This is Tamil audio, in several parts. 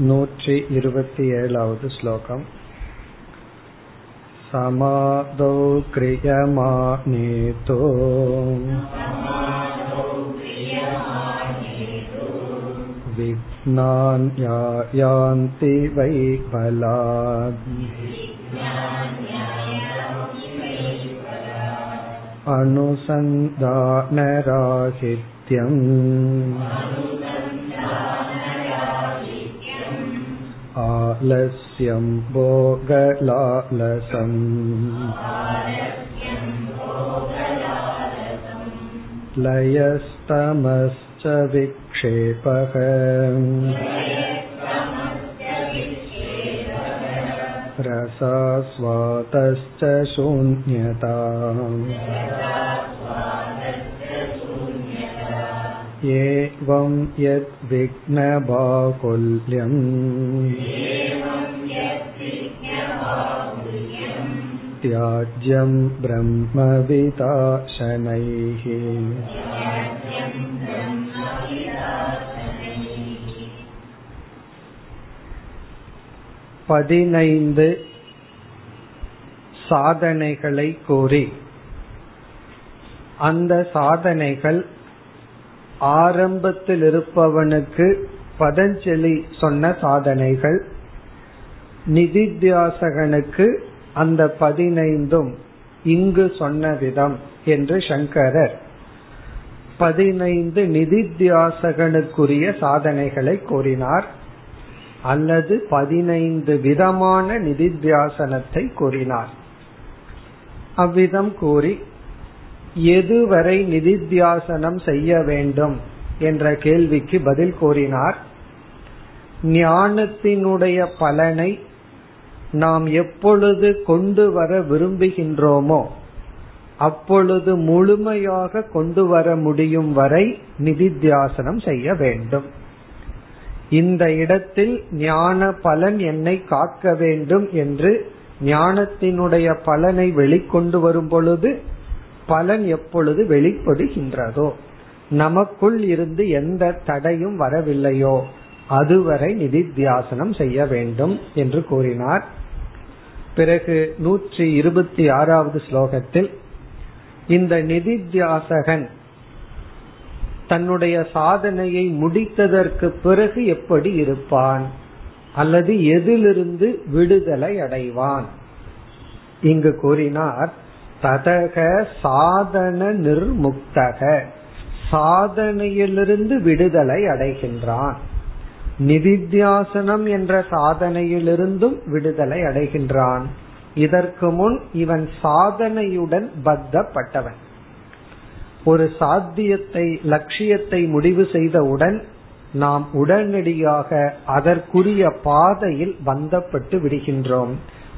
नूचि इरुपत्येळावद् श्लोकम् समादौ क्रियमाणेतो विज्ञान्या यान्ति वै बलात् अनुसन्धानराहित्यम् आलस्यं भोगलालसम् लयस्तमश्च विक्षेपः रसास्वादश्च शून्यता एवं यद्विघ्नबाहुल्यम् त्याज्यं ब्रह्मविदाशनैः பதினைந்து சாதனைகளை கூறி அந்த சாதனைகள் ஆரம்பத்தில் இருப்பவனுக்கு பதஞ்சலி சொன்ன சாதனைகள். நிதித்தியாசகனுக்கு அந்த பதினைந்தும் இங்கு சொன்ன விதம் என்று சங்கரர். பதினைந்து நிதித்தியாசகனுக்குரிய சாதனைகளை கூறினார். அல்லது பதினைந்து விதமான நிதித்தியாசனத்தை கூறினார். அவ்விதம் கூறி எதுவரை நிதித்தியாசனம் செய்ய வேண்டும் என்ற கேள்விக்கு பதில் கூறினார். ஞானத்தினுடைய பலனை நாம் எப்பொழுது கொண்டு வர விரும்புகின்றோமோ அப்பொழுது முழுமையாக கொண்டு வர முடியும் வரை நிதித்தியாசனம் செய்ய வேண்டும். இந்த இடத்தில் ஞான பலன் என்னை காக்க வேண்டும் என்று ஞானத்தினுடைய பலனை வெளிக்கொண்டு வரும் பொழுது பலன் எப்பொழுது வெளிப்படுகின்றதோ நமக்குள் இருந்து எந்த தடையும் வரவில்லையோ அதுவரை நிதித்தியாசனம் செய்ய வேண்டும் என்று கூறினார். பிறகு நூற்றி இருபத்தி ஆறாவது ஸ்லோகத்தில் இந்த நிதித்தியாசகன் தன்னுடைய சாதனையை முடித்ததற்கு பிறகு எப்படி இருப்பான்? அல்லது எதிலிருந்து விடுதலை அடைவான்? இங்கு கூறினார் ததக சாதன நிர்முக்தக. சாதனையிலிருந்து விடுதலை அடைகின்றான். நிதித்தியாசனம் என்ற சாதனையிலிருந்தும் விடுதலை அடைகின்றான். இதற்கு முன் இவன் சாதனையுடன் பத்தப்பட்டவன். ஒரு சாத்தியத்தை லட்சியத்தை முடிவு செய்தவுடன் நாம் உடனடியாக அதற்குரிய பாதையில் பந்தப்பட்டு விடுகின்றோம்.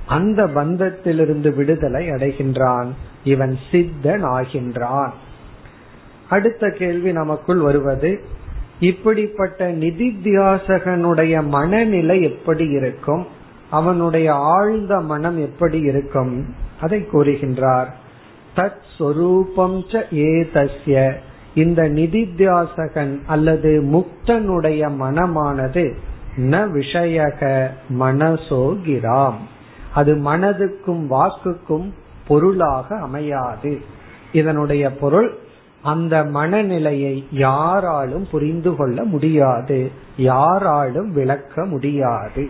அந்த பந்தத்திலிருந்து விடுதலை அடைகின்றான். இவன் சித்தன் ஆகின்றான் அடுத்த கேள்வி நமக்குள் வருவது இப்படிப்பட்ட நிதித்தியாசகனுடைய மனநிலை எப்படி இருக்கும்? அவனுடைய ஆழ்ந்த மனம் எப்படி இருக்கும்? அதை கூறுகின்றார். தத் சொரூபம் ஏதஸ்ய. இந்த நிதித்தியாசகன் அல்லது முக்தனுடைய மனமானது ந விஷயக மனசோகிராம் அது மனதுக்கும் வாக்குக்கும் பொருளாக அமையாது. இதனுடைய பொருள் அந்த மனநிலையை யாராலும் புரிந்து கொள்ள முடியாது. யாராலும் விளக்க முடியாது.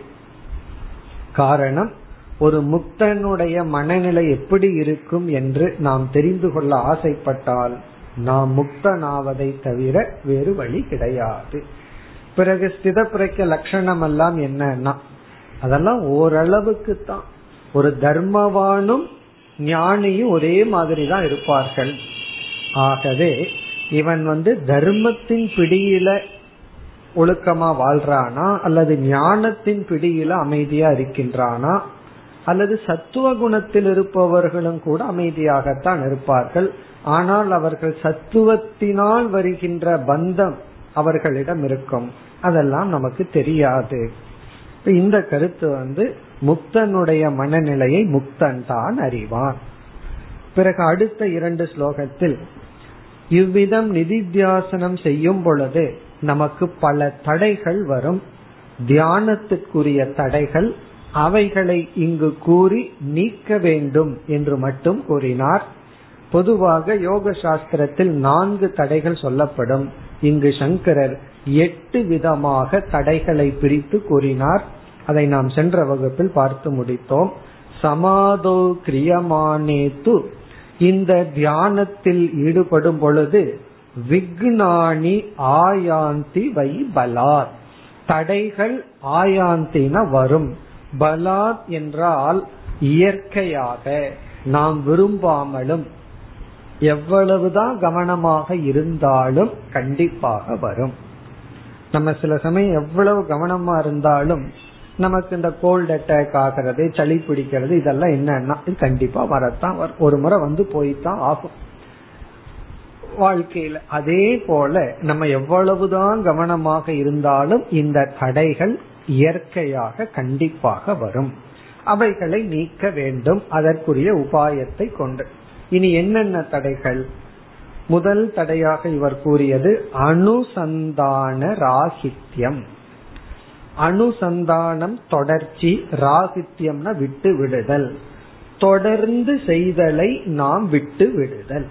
காரணம் ஒரு முக்தனுடைய மனநிலை எப்படி இருக்கும் என்று நாம் தெரிந்து கொள்ள ஆசைப்பட்டால் நாம் முக்தனாவதை தவிர வேறு வழி கிடையாது. பிறகு ஸ்திதப்பிரக்க லட்சணம் எல்லாம் என்னன்னா அதெல்லாம் ஓரளவுக்கு தான் ஒரு தர்மவானும் ஞானியும் ஒரே மாதிரி தான் இருப்பார்கள். ஆகவே இவன் வந்து தர்மத்தின் பிடியில ஒழுக்கமா வாழ்றானா அல்லது ஞானத்தின் பிடியில அமைதியா இருக்கின்றானா அல்லது சத்துவ குணத்தில் இருப்பவர்களும் கூட அமைதியாகத்தான் இருப்பார்கள். ஆனால் அவர்கள் சத்துவத்தினால் வருகின்ற பந்தம் அவர்களிடம் இருக்கும். அதெல்லாம் நமக்கு தெரியாது. இந்த கருத்து வந்து முக்தனுடைய மனநிலையை முக்தன் தான் அறிவான். பிறகு அடுத்த இரண்டு ஸ்லோகத்தில் இவ்விதம் நிதித்தியாசனம் செய்யும் பொழுது நமக்கு பல தடைகள் வரும். தியானத்துக்குரிய தடைகள் அவைகளை இங்கு கூறி நீக்க வேண்டும் என்று மட்டும் கூறினார். பொதுவாக யோக சாஸ்திரத்தில் நான்கு தடைகள் சொல்லப்படும். இங்கு சங்கரர் எட்டு விதமாக தடைகளை பிரித்து கூறினார். அதை நாம் சென்ற வகுப்பில் பார்த்து முடித்தோம். சமாதோ கிரியமானேத்து. இந்த தியானத்தில் ஈடுபடும் பொழுது விக்னானி ஆயாந்தி வை பலாத். தடைகள் ஆயாந்தின வரும். பலாத் என்றால் இயற்கையாக நாம் விரும்பாமலும் எவ்வளவுதான் கவனமாக இருந்தாலும் கண்டிப்பாக வரும். நம்ம சில சமயம் எவ்வளவு கவனமா இருந்தாலும் நமக்கு இந்த கோல்டு அட்டாக் ஆகிறது சளி பிடிக்கிறது இதெல்லாம் என்னன்னா இது கண்டிப்பா வரத்தான் ஒரு முறை வந்து போய்தான் ஆகும். வாழ்க்கையில அதே போல நம்ம எவ்வளவுதான் கவனமாக இருந்தாலும் இந்த தடைகள் இயற்கையாக கண்டிப்பாக வரும். அவைகளை நீக்க வேண்டும். அதற்குரிய உபாயத்தை கொண்டு. இனி என்னென்ன தடைகள்? முதல் தடையாக இவர் கூறியது அனுசந்தான ராகித்யம். அனுசந்தானம் தொடர்ச்சி ராகித்யம்னா விட்டு விடுதல். தொடர்ந்து செய்தலை நாம் விட்டு விடுதல்.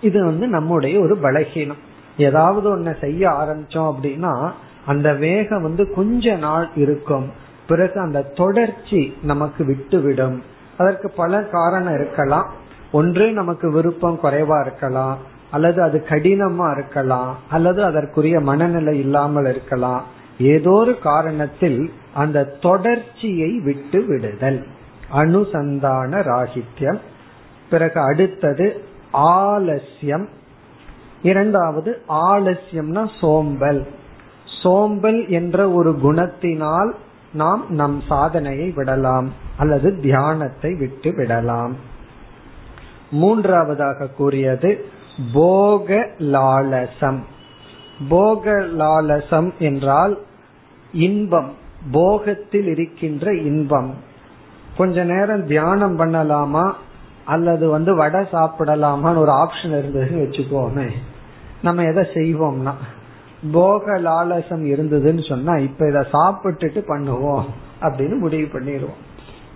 இது வந்து நம்முடைய ஒரு பலகீனம். ஏதாவது ஒன்ன செய்ய ஆரம்பிச்சோம் அப்படின்னா அந்த வேகம் வந்து கொஞ்ச நாள் இருக்கும். பிறகு அந்த தொடர்ச்சி நமக்கு விட்டுவிடும் அதற்கு பல காரணம் இருக்கலாம். ஒன்று நமக்கு விருப்பம் குறைவா இருக்கலாம். அல்லது அது கடினமா இருக்கலாம். அல்லது அதற்குரிய மனநிலை இல்லாமல் இருக்கலாம். ஏதோ ஒரு காரணத்தில் அந்த தொடர்ச்சியை விட்டு விடுதல். அனுசந்தான ராகித்யம். பிறகு அடுத்தது ஆலசியம் இரண்டாவது ஆலசியம்னா சோம்பல். சோம்பல் என்ற ஒரு குணத்தினால் நாம் நம் சாதனையை விடலாம் அல்லது தியானத்தை விட்டு விடலாம். மூன்றாவதாக கூறியது போக லாலசம். போகலாலசம் என்றால் இன்பம் போகத்தில் இருக்கின்ற இன்பம். கொஞ்ச நேரம் தியானம் பண்ணலாமா? அல்லது வந்து வடை சாப்பிடலாமான்னு ஒரு ஆப்ஷன் இருந்ததுன்னு வச்சுக்கோமே. நம்ம எதை செய்வோம்னா போக லாலசம் இருந்ததுன்னு சொன்னா இப்ப இத சாப்பிட்டுட்டு பண்ணுவோம் அப்படின்னு முடிவு பண்ணிடுவோம்.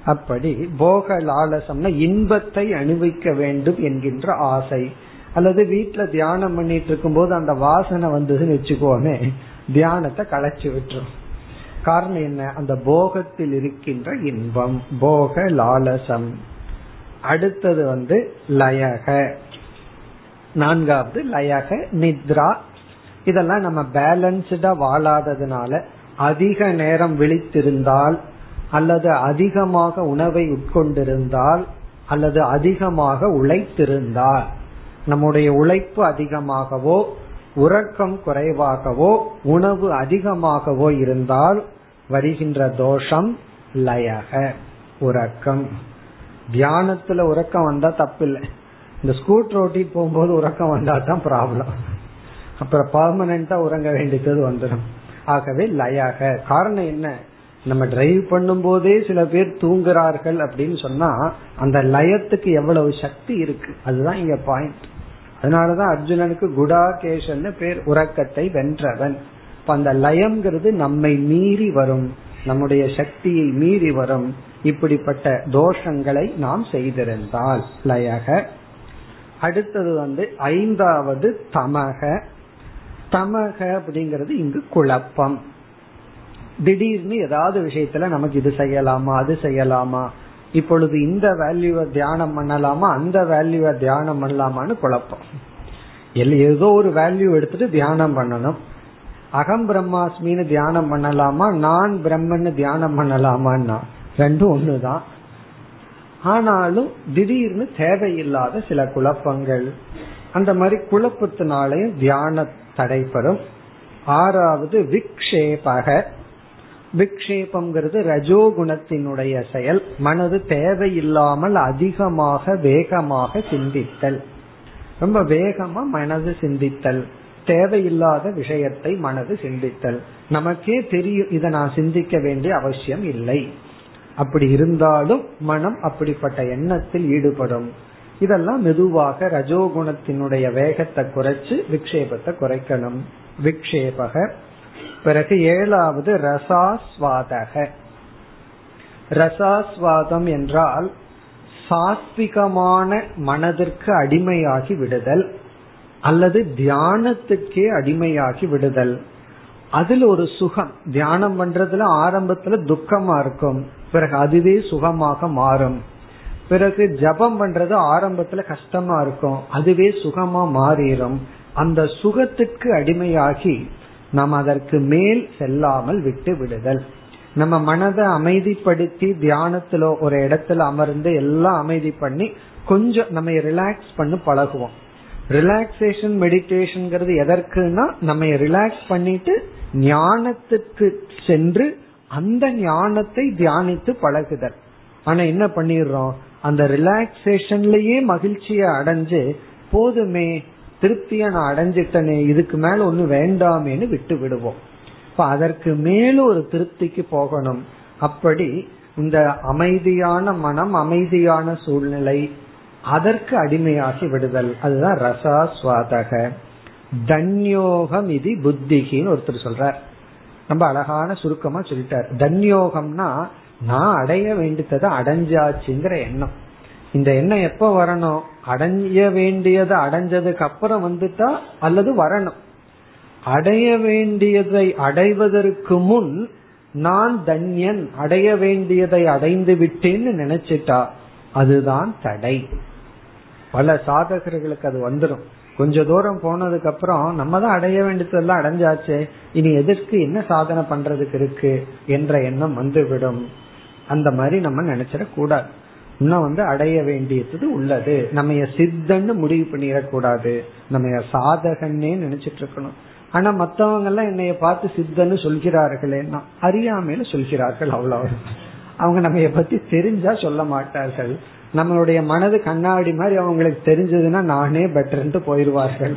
அப்படி போக லாலசம்னா இன்பத்தை அனுபவிக்க வேண்டும் என்கின்ற ஆசை. அல்லது வீட்டுல தியானம் பண்ணிட்டு இருக்கும் போது அந்த வாசனை வந்ததுன்னு வச்சுக்கோமே தியானத்தை களைச்சு விட்டுரும். காரணம் என்ன? அந்த போகத்தில் இருக்கின்ற இன்பம் போக லாலசம். அடுத்தது வந்து லயக. நான்காவது லயக நித்ரா. இதெல்லாம் நம்ம பேலன்ஸ்டா வாழாததுனால அதிக நேரம் விழித்திருந்தால் அல்லது அதிகமாக உணவை உட்கொண்டிருந்தால் அல்லது அதிகமாக உழைத்திருந்தால் நம்முடைய உழைப்பு அதிகமாகவோ உறக்கம் குறைவாகவோ உணவு அதிகமாகவோ இருந்தால் வருகின்ற தோஷம் லயக உறக்கம். தியானத்துல உறக்கம் வந்தா தப்பில்லை. இந்த ஸ்கூட்டர் ஓட்டிட்டு போகும்போது உறக்கம் வந்தா தான் ப்ராப்ளம் அப்புறம் பர்மனண்டா உறங்க வேண்டியது வந்துடும் ஆகவே லயாக. காரணம் என்ன? நம்ம டிரைவ் பண்ணும் போதே சில பேர் தூங்குறார்கள் அப்படின்னு சொன்னா அந்த லயத்துக்கு எவ்வளவு சக்தி இருக்கு? அதுதான் இங்க பாயிண்ட் அதனாலதான் அர்ஜுனனுக்கு குடாகேஷன்னு பேர் உறக்கத்தை வென்றவன். இப்ப அந்த லயம்ங்கிறது நம்மை மீறி வரும். நம்முடைய சக்தியை மீறி வரும். இப்படிப்பட்ட தோஷங்களை நாம் செய்திருந்தால். லயக. அடுத்தது வந்து ஐந்தாவது தமக. தமக அப்படிங்கிறது இங்கு குழப்பம். திடீர்னு ஏதாவது விஷயத்துல நமக்கு இது செய்யலாமா அது செய்யலாமா இப்பொழுது இந்த வேல்யூவை தியானம் பண்ணலாமா அந்த வேல்யூவை தியானம் பண்ணலாமான்னு குழப்பம். ஏதோ ஒரு வேல்யூ எடுத்துட்டு தியானம் பண்ணணும். அகம் பிரம்மாஸ்மின்னு தியானம் பண்ணலாமா நான் பிரம்மன்னு தியானம் பண்ணலாமான்னா? ரெண்டும் ஒண்ணுதான். ஆனாலும் திடீர்னு தேவையில்லாத சில குழப்பங்கள். அந்த மாதிரி குழப்பத்தினாலையும் தியான தடைப்படும் ஆறாவது விக்ஷேபக. விக்ஷேபம்ங்கிறது ரஜோகுணத்தினுடைய செயல். மனது தேவையில்லாமல் அதிகமாக வேகமாக சிந்தித்தல். ரொம்ப வேகமா மனது சிந்தித்தல். தேவையில்லாத விஷயத்தை மனது சிந்தித்தல். நமக்கே தெரியும் இதை நான் சிந்திக்க வேண்டிய அவசியம் இல்லை. அப்படி இருந்தாலும் மனம் அப்படிப்பட்ட எண்ணத்தில் ஈடுபடும். இதெல்லாம் மெதுவாக ரஜோகுணத்தினுடைய வேகத்தை குறைச்சு விக்ஷேபத்தை குறைக்கணும். விக்ஷேபக பிறகு ஏழாவது ரசாஸ்வாதக. ரசாஸ்வாதம் என்றால் சாத்விகமான மனதிற்கு அடிமையாகி விடுதல் அல்லது தியானத்துக்கே அடிமையாகி விடுதல். அதுல ஒரு சுகம் தியானம் பண்றதுல ஆரம்பத்துல துக்கமா இருக்கும். பிறகு அதுவே சுகமாக மாறும். பிறகு ஜபம் பண்றது ஆரம்பத்துல கஷ்டமா இருக்கும். அதுவே சுகமா மாறிடும் அந்த சுகத்துக்கு அடிமையாகி நாம் அதற்கு மேல் செல்லாமல் விட்டு விடுதல். நம்ம மனதை அமைதிப்படுத்தி தியானத்துல ஒரு இடத்துல அமர்ந்து எல்லாம் அமைதி பண்ணி கொஞ்சம் நம்ம ரிலாக்ஸ் பண்ணி பழகுவோம். ரிலாக்ஸேஷன் மெடிடேஷன் எதற்குனா நம்ம ரிலாக்ஸ் பண்ணிட்டு ஞானத்துக்கு சென்று அந்த ஞானத்தை தியானித்து பழகுதல். ஆனா என்ன பண்ணிடுறோம்? அந்த ரிலாக்ஸேஷன்லயே மகிழ்ச்சியை அடைஞ்சு போதுமே திருப்திய நான் அடைஞ்சிட்டனே இதுக்கு மேல ஒண்ணு வேண்டாமேன்னு விட்டு விடுவோம். இப்ப அதற்கு மேலும் ஒரு திருப்திக்கு போகணும். அப்படி இந்த அமைதியான மனம் அமைதியான சூழ்நிலை அதற்கு அடிமையாகி விடுதல். அதுதான் ரசாஸ்வாதக தன்யோகம் இது புத்திகின்னு ஒருத்தர் சொல்றார். ரொம்ப அழகான சுருக்கமா சொல்லிட்டார். தன்யோகம்னா நான் அடைய வேண்டியதை அடைஞ்சாச்சுங்கிற எண்ணம். இந்த எண்ணம் எப்ப வரணும்? அடைய வேண்டியதை அடைஞ்சதுக்கு அப்புறம் வந்துட்டா அல்லது வரணும். அடைய வேண்டியதை அடைவதற்கு முன் நான் தன்யன் அடைய வேண்டியதை அடைந்து விட்டேன்னு நினைச்சிட்டா அதுதான் தடை. பல சாதகர்களுக்கு அது வந்துடும் கொஞ்ச தூரம் போனதுக்கு அப்புறம் நம்ம தான் அடைய வேண்டியதெல்லாம் அடைஞ்சாச்சு இனி எதற்கு என்ன சாதனை பண்றதுக்கு இருக்கு என்ற எண்ணம் வந்துவிடும். அந்த மாதிரி நம்ம நினைச்சிட கூடாது இன்னும் வந்து அடைய வேண்டியது உள்ளது. நம்ம சித்தன்னு முடிவு பண்ணிடக்கூடாது. நம்ம சாதகன்னே நினைச்சிட்டு இருக்கணும். ஆனா மத்தவங்க எல்லாம் என்னைய பார்த்து சித்தன்னு சொல்கிறார்களேன்னா அறியாமையில சொல்கிறார்கள் அவ்வளவு. அவங்க நம்ம பத்தி தெரிஞ்சா சொல்ல மாட்டார்கள். நம்மளுடைய மனது கண்ணாடி மாதிரி அவங்களுக்கு தெரிஞ்சதுன்னா நானே பெட்டர்ன்ட்டு போயிருவார்கள்.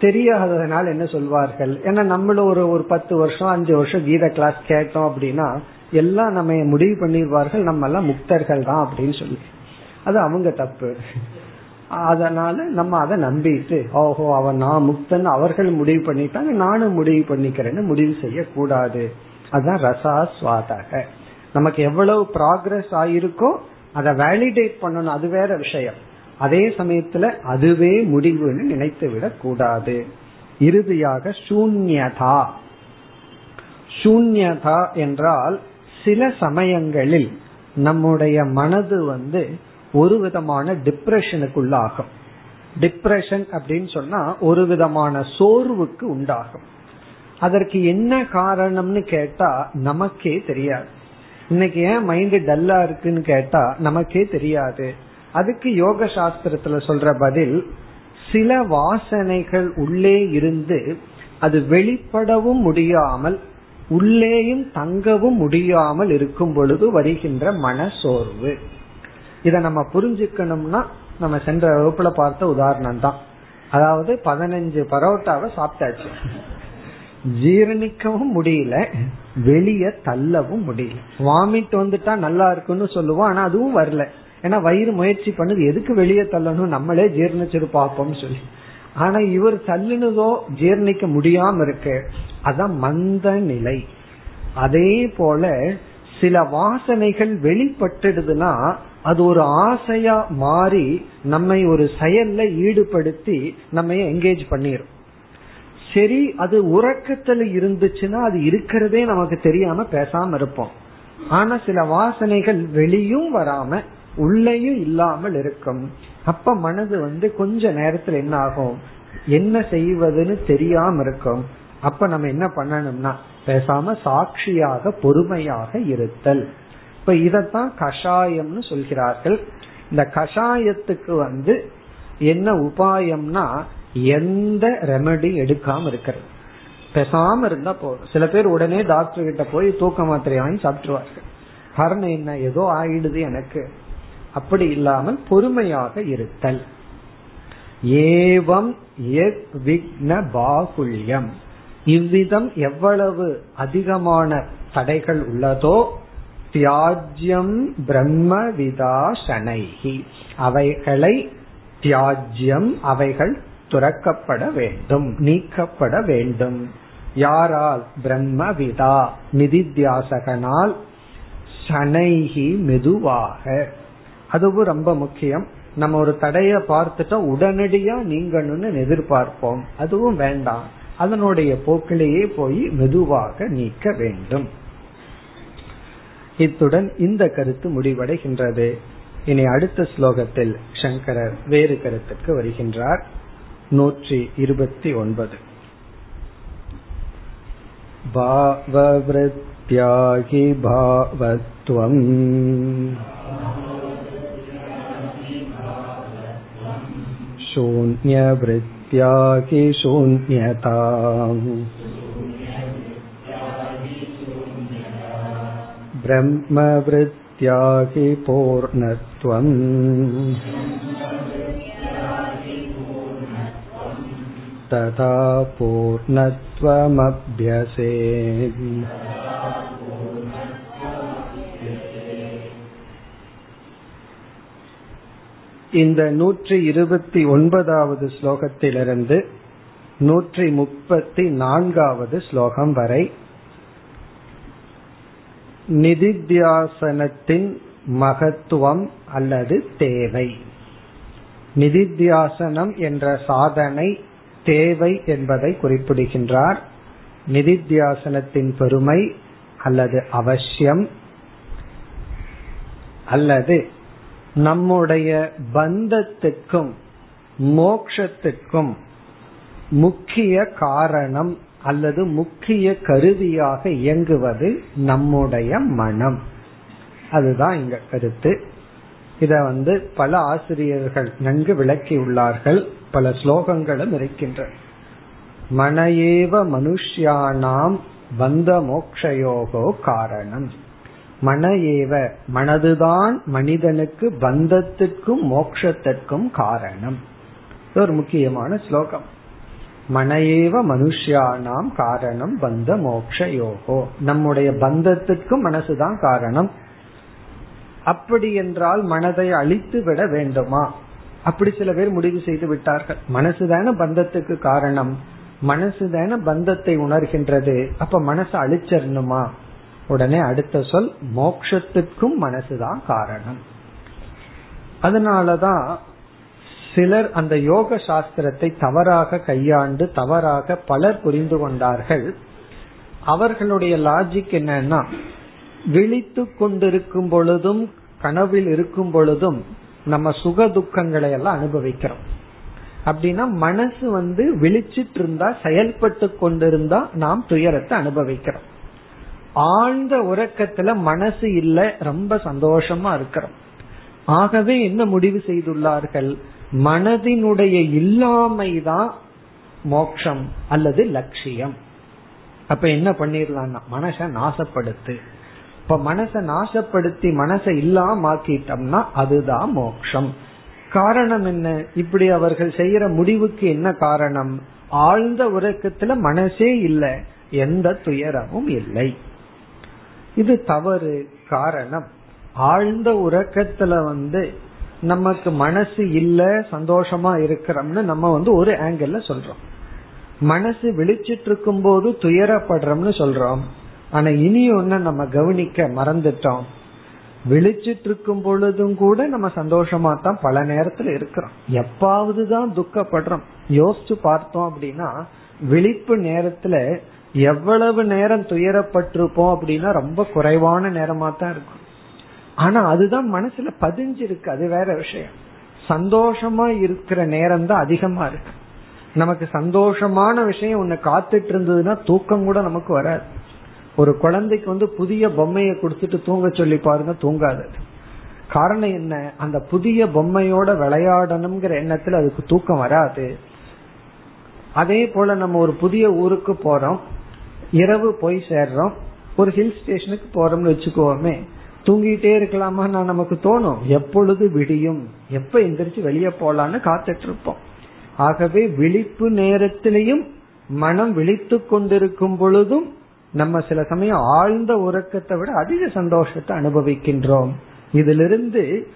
தெரியாததுனால என்ன சொல்வார்கள்? ஏன்னா நம்மளும் ஒரு ஒரு பத்து வருஷம் அஞ்சு வருஷம் கீத கிளாஸ் கேட்டோம் அப்படின்னா எல்லாம் நம்ம முடிவு பண்ணிடுவார்கள் நம்ம எல்லாம் முக்தர்கள் தான் அப்படின்னு சொல்லி. அது அவங்க தப்பு. அதனால நம்ம அதை நம்பிட்டு ஓஹோ அவன் நான் முக்தன் அவர்கள் முடிவு பண்ணிட்டாங்க நானும் முடிவு பண்ணிக்கிறேன்னு முடிவு செய்யக்கூடாது. அதுதான் ரசாஸ்வாதக நமக்கு எவ்வளவு ப்ராக்ரஸ் ஆயிருக்கோ அதை வேலிடேட் பண்ணணும் அது வேற விஷயம். அதே சமயத்துல அதுவே முடிவுன்னு நினைத்து விடக் கூடாது இறுதியாக சூன்யதா. சூன்யதா என்றால் சில சமயங்களில் நம்முடைய மனது வந்து ஒரு விதமான டிப்ரெஷனுக்குள்ளாகும் டிப்ரெஷன் அப்படின்னு சொன்னா ஒரு விதமான சோர்வுக்கு உண்டாகும். அதற்கு என்ன காரணம்னு கேட்டா நமக்கே தெரியாது. இன்னைக்கு ஏன் மைண்ட் டல்லா இருக்குன்னு கேட்டா நமக்கே தெரியாது. அதுக்கு யோக சாஸ்திரத்துல சொல்ற பதில் சில வாசனைகள் உள்ளே இருந்து அது வெளிப்படவும் முடியாமல் உள்ளேயும் தங்கவும் முடியாமல் இருக்கும் பொழுது வருகின்ற மன சோர்வு இத நம்ம புரிஞ்சுக்கணும்னா நம்ம சென்ற வகுப்புல பார்த்த உதாரணம் தான். அதாவது பதினஞ்சு பரோட்டாவை சாப்பிட்டாச்சு. ஜீரணிக்கவும் முடியல வெளிய தள்ளவும் முடியல. வாமிட் வந்துட்டா நல்லா இருக்குன்னு சொல்லுவோம் ஆனா அதுவும் வரல. ஏன்னா வயிறு முயற்சி பண்ணுது எதுக்கு வெளியே தள்ளணும்? நம்மளே ஜீர்ணிச்சிரு பார்ப்போம்னு சொல்லி. ஆனா இவர் சல்லுனதோ ஜீர்ணிக்க முடியாம இருக்கு. அதான் மந்த நிலை. அதே போல சில வாசனைகள் வெளிப்பட்டுடுதுன்னா அது ஒரு ஆசையா மாறி நம்மை ஒரு செயல்ல ஈடுபடுத்தி நம்ம என்கேஜ் பண்ணிரும். சரி அது உறக்கத்துல இருந்துச்சுன்னா அது இருக்கிறதே நமக்கு தெரியாம பேசாம இருப்போம். ஆனா சில வாசனைகள் வெளியும் வராம உள்ளேயும் இல்லாமல் இருக்கும். அப்ப மனது வந்து கொஞ்ச நேரத்துல என்ன ஆகும்? என்ன செய்வதுன்னு தெரியாம இருக்கும். அப்ப நம்ம என்ன பண்ணணும்னா பேசாம சாட்சியாக பொறுமையாக இருத்தல். இப்ப இதத்தான் கஷாயம்னு சொல்கிறார்கள். இந்த கஷாயத்துக்கு வந்து என்ன உபாயம்னா எந்த ரெமெடி எடுக்காம இருக்கிறது. பேசாம இருந்தா போதும். சில பேர் உடனே டாக்டர் கிட்ட போய் தூக்க மாத்திரை வாங்கி சாப்பிட்டுருவார்கள். காரணம் என்ன? ஏதோ ஆயிடுது எனக்கு. அப்படி இல்லாமல் பொறுமையாக இருத்தல். ஏவம் விக்ன பாகுல்யம். இவ்விதம் எவ்வளவு அதிகமான தடைகள் உள்ளதோ தியாஜ்யம் பிரம்மவிதா விதாசனைகி அவைகளை தியாஜ்யம் அவைகள் துறக்கப்பட வேண்டும் நீக்கப்பட வேண்டும். யாரால்? பிரம்மவிதா நிதித்தியாசகனால் சனைகி மெதுவாக. அதுவும் ரொம்ப முக்கியம் நம்ம ஒரு தடைய பார்த்துட்டா உடனடியா நீங்கணும்னு எதிர்பார்ப்போம் அதுவும் வேண்டாம் அதனுடைய போக்கிலேயே போய் மெதுவாக நீக்க வேண்டும் இத்துடன் இந்த கருத்து முடிவடைகின்றது இனி அடுத்த ஸ்லோகத்தில் சங்கரர் வேறு கருத்துக்கு வருகின்றார் நூற்றி இருபத்தி ஒன்பது भाववृत्त्याहि भावत्वम् शून्यवृत्त्याहि शून्यता ब्रह्मवृत्त्याहि पूर्णत्वम् तथा पूर्णत्वमभ्यसे இந்த நூற்றி இருபத்தி ஒன்பதாவது ஸ்லோகத்திலிருந்து நூற்றி முப்பத்தி நான்காவது ஸ்லோகம் வரை நிதித்தியாசனத்தின் மகத்துவம் அல்லது தேவை. நிதித்தியாசனம் என்ற சாதனை தேவை என்பதை குறிப்பிடுகின்றார். நிதித்தியாசனத்தின் பெருமை அல்லது அவசியம் அல்லது நம்முடைய பந்தத்துக்கும் மோக்ஷத்துக்கும் முக்கிய காரணம் அல்லது முக்கிய கருவியாக இயங்குவது நம்முடைய மனம். அதுதான் இங்க கருத்து. இத வந்து பல ஆசிரியர்கள் நன்கு விளக்கியுள்ளார்கள். பல ஸ்லோகங்களும் இருக்கின்றன. மனையேவ மனுஷ்யானாம் வந்த மோக்ஷயோகோ காரணம். மன ஏவ மனதுதான் மனிதனுக்கு பந்தத்திற்கும் மோக்ஷத்திற்கும் காரணம். ஒரு முக்கியமான ஸ்லோகம். மனையேவ மனுஷியானாம் காரணம் பந்த மோக்ஷ யோகோ நம்முடைய பந்தத்திற்கும் மனசுதான் காரணம். அப்படி என்றால் மனதை அழித்து விட வேண்டுமா? அப்படி சில பேர் முடிவு செய்து விட்டார்கள். மனசுதான பந்தத்துக்கு காரணம். மனசுதான பந்தத்தை உணர்கின்றது. அப்ப மனசு அழிச்சிடணுமா? உடனே அடுத்த சொல் மோக்ஷத்துக்கும் மனசுதான் காரணம். அதனாலதான் சிலர் அந்த யோக சாஸ்திரத்தை தவறாக கையாண்டு தவறாக பலர் புரிந்து கொண்டார்கள். அவர்களுடைய லாஜிக் என்னன்னா விழித்து கொண்டிருக்கும் பொழுதும் கனவில் இருக்கும் பொழுதும் நம்ம சுக துக்கங்களை எல்லாம் அனுபவிக்கிறோம். அப்படின்னா மனசு வந்து விழிச்சிட்டு இருந்தா செயல்பட்டு கொண்டிருந்தா நாம் துயரத்தை அனுபவிக்கிறோம். ஆழ்ந்த உறக்கத்துல மனசு இல்ல ரொம்ப சந்தோஷமா இருக்கிறோம். ஆகவே என்ன முடிவு செய்துள்ளார்கள்? மனதினுடைய இல்லாமைதான் மோக்ஷம் அல்லது லட்சியம். அப்ப என்ன பண்ணிடலாம்னா மனச நாசப்படுத்து. இப்ப மனசை நாசப்படுத்தி மனசை இல்லாம ஆக்கிட்டோம்னா அதுதான் மோக்ஷம் காரணம் என்ன? இப்படி அவர்கள் செய்யற முடிவுக்கு என்ன காரணம்? ஆழ்ந்த உறக்கத்துல மனசே இல்லை எந்த துயரமும் இல்லை. இது தவறு காரணம். ஆழ்ந்த உறக்கத்துல வந்து நமக்கு மனசு இல்ல சந்தோஷமா இருக்கிறோம்னு நம்ம வந்து ஒரு ஆங்கிள் சொல்றோம். மனசு விழிச்சிட்டு இருக்கும் போது துயரப்படுறோம்னு சொல்றோம். ஆனா இனி ஒன்னு நம்ம கவனிக்க மறந்துட்டோம். விழிச்சிட்டு இருக்கும் பொழுதும் கூட நம்ம சந்தோஷமா தான் பல நேரத்துல இருக்கிறோம். எப்பாவதுதான் துக்கப்படுறோம். யோசிச்சு பார்த்தோம் அப்படின்னா விழிப்பு நேரத்துல எவ்வளவு நேரம் துயரப்பட்டிருப்போம் அப்படின்னா ரொம்ப குறைவான நேரமா தான் இருக்கும். ஆனா அதுதான் மனசுல பதிஞ்சிருக்கு. அது வேற விஷயம். சந்தோஷமா இருக்கிற நேரம் தான் அதிகமா இருக்கு. நமக்கு சந்தோஷமான விஷயம் ஒன்னு காத்துட்டு இருந்ததுன்னா தூக்கம் கூட நமக்கு வராது. ஒரு குழந்தைக்கு வந்து புதிய பொம்மையை கொடுத்துட்டு தூங்க சொல்லி பாருங்க தூங்காது காரணம் என்ன? அந்த புதிய பொம்மையோட விளையாடணுங்கிற எண்ணத்துல அதுக்கு தூக்கம் வராது. அதே போல நம்ம ஒரு புதிய ஊருக்கு போறோம். இரவு போய் சேர்றோம். ஒரு ஹில் ஸ்டேஷனுக்கு போறோம்னு வச்சுக்கோமே. தூங்கிட்டே இருக்கலாமா? நான் நமக்கு தோணும். எப்பொழுது விடியும்? எப்ப எந்திரிச்சு வெளியே போலான்னு காத்துட்டு இருப்போம் ஆகவே விழிப்பு நேரத்திலையும் மனம் விழித்து கொண்டிருக்கும் பொழுதும் நம்ம சில சமயம் ஆழ்ந்த உறக்கத்தை விட அதிக சந்தோஷத்தை அனுபவிக்கின்றோம். இதிலிருந்து